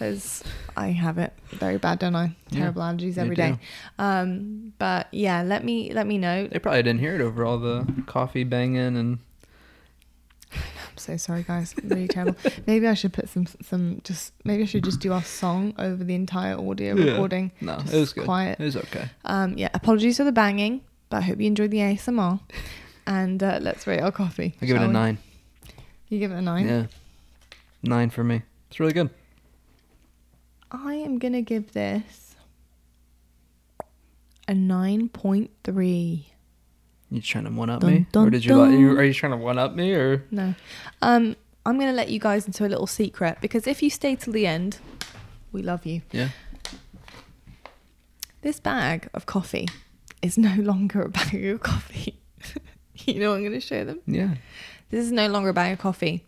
because I have it very bad, don't I? Yeah, Terrible allergies every day. Um, but yeah, let me let me know. They probably didn't hear it over all the coffee banging and I'm so sorry, guys. Really terrible. Maybe I should put some some just maybe I should just do our song over the entire audio Yeah. recording. no, Just it was good. quiet. It was okay. Um, yeah, apologies for the banging, but I hope you enjoyed the ASMR. And uh, let's rate our coffee. I give it a we? nine. You give it a nine. Yeah. Nine for me. It's really good. I am gonna give this a nine point three. You trying to one up Dun, me, or did you? Like, dun. you are you trying to one up me, or No, um, I'm gonna let you guys into a little secret because if you stay till the end, we love you. yeah? This bag of coffee is no longer a bag of coffee. you know, I'm gonna show them. Yeah, This is no longer a bag of coffee.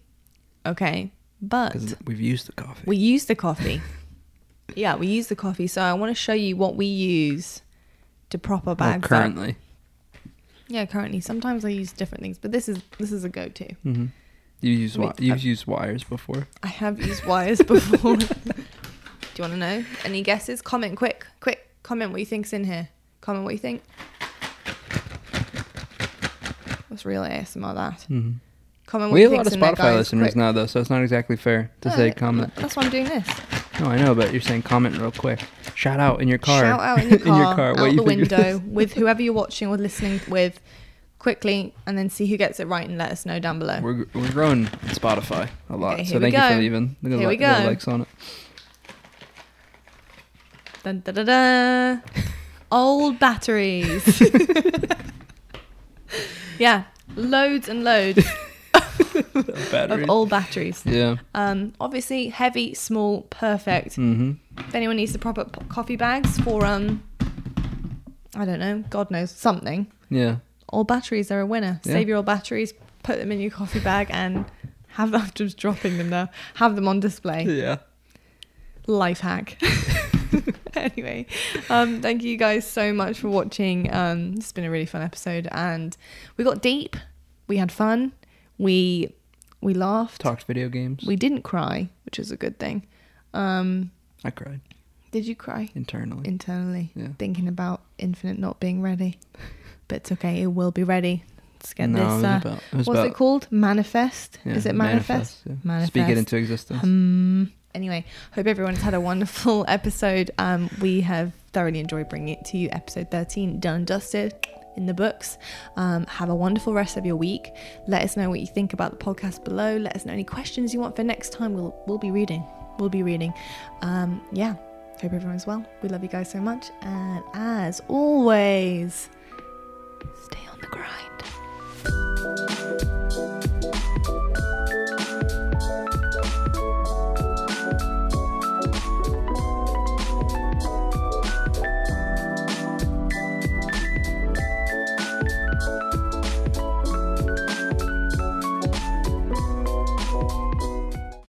Okay, but we've used the coffee. we used the coffee. yeah, we use the coffee. So I want to show you what we use to prop our oh, bags up. currently. Yeah, currently. Sometimes I use different things, but this is this is a go-to. Mm-hmm. You use wi- you've uh, used wires before. I have used wires before. Do you want to know? Any guesses? Comment quick, quick. Comment what you think's in here. Comment what you think. What's real ASMR that? Mm-hmm. Comment what We you have a lot of Spotify listeners quick. now, though, so it's not exactly fair to No, say comment. That's why I'm doing this. No, I know, but you're saying comment real quick. Shout out in your car. Shout out in your car, in your what out you the window with whoever you're watching or listening with, quickly, and then see who gets it right and let us know down below. We're, we're growing Spotify a lot, Okay, so thank you go. for leaving the, Here li- we the likes on it. Dun, da, da, da. Old batteries. yeah, loads and loads of all batteries. yeah. Um, obviously heavy, small, perfect. Mm-hmm. If anyone needs the proper p- coffee bags for um, I don't know, God knows something. Yeah. All batteries are a winner. Yeah. Save your old batteries, put them in your coffee bag, and have them just dropping them there. Have them on display. Yeah. life hack. anyway, um, thank you guys so much for watching. Um, it's been a really fun episode, and we got deep. We had fun. We we laughed. Talked video games. We didn't cry, which is a good thing. Um, I cried did you cry internally. internally, Yeah. thinking about Infinite not being ready? But it's okay. It will be ready. Let's get no, this. Uh, about, it was what's about, it called? Manifest. yeah, is it manifest? yeah. Manifest. Speak it into existence. Um, anyway, hope everyone's had a wonderful episode. Um, we have thoroughly enjoyed bringing it to you. Episode 13 done dusted in the books. Um, have a wonderful rest of your week. Let us know what you think about the podcast below. Let us know any questions you want for next time. We'll we'll be reading. We'll be reading. Um, yeah. Hope everyone's well. We love you guys so much. And as always, stay on the grind.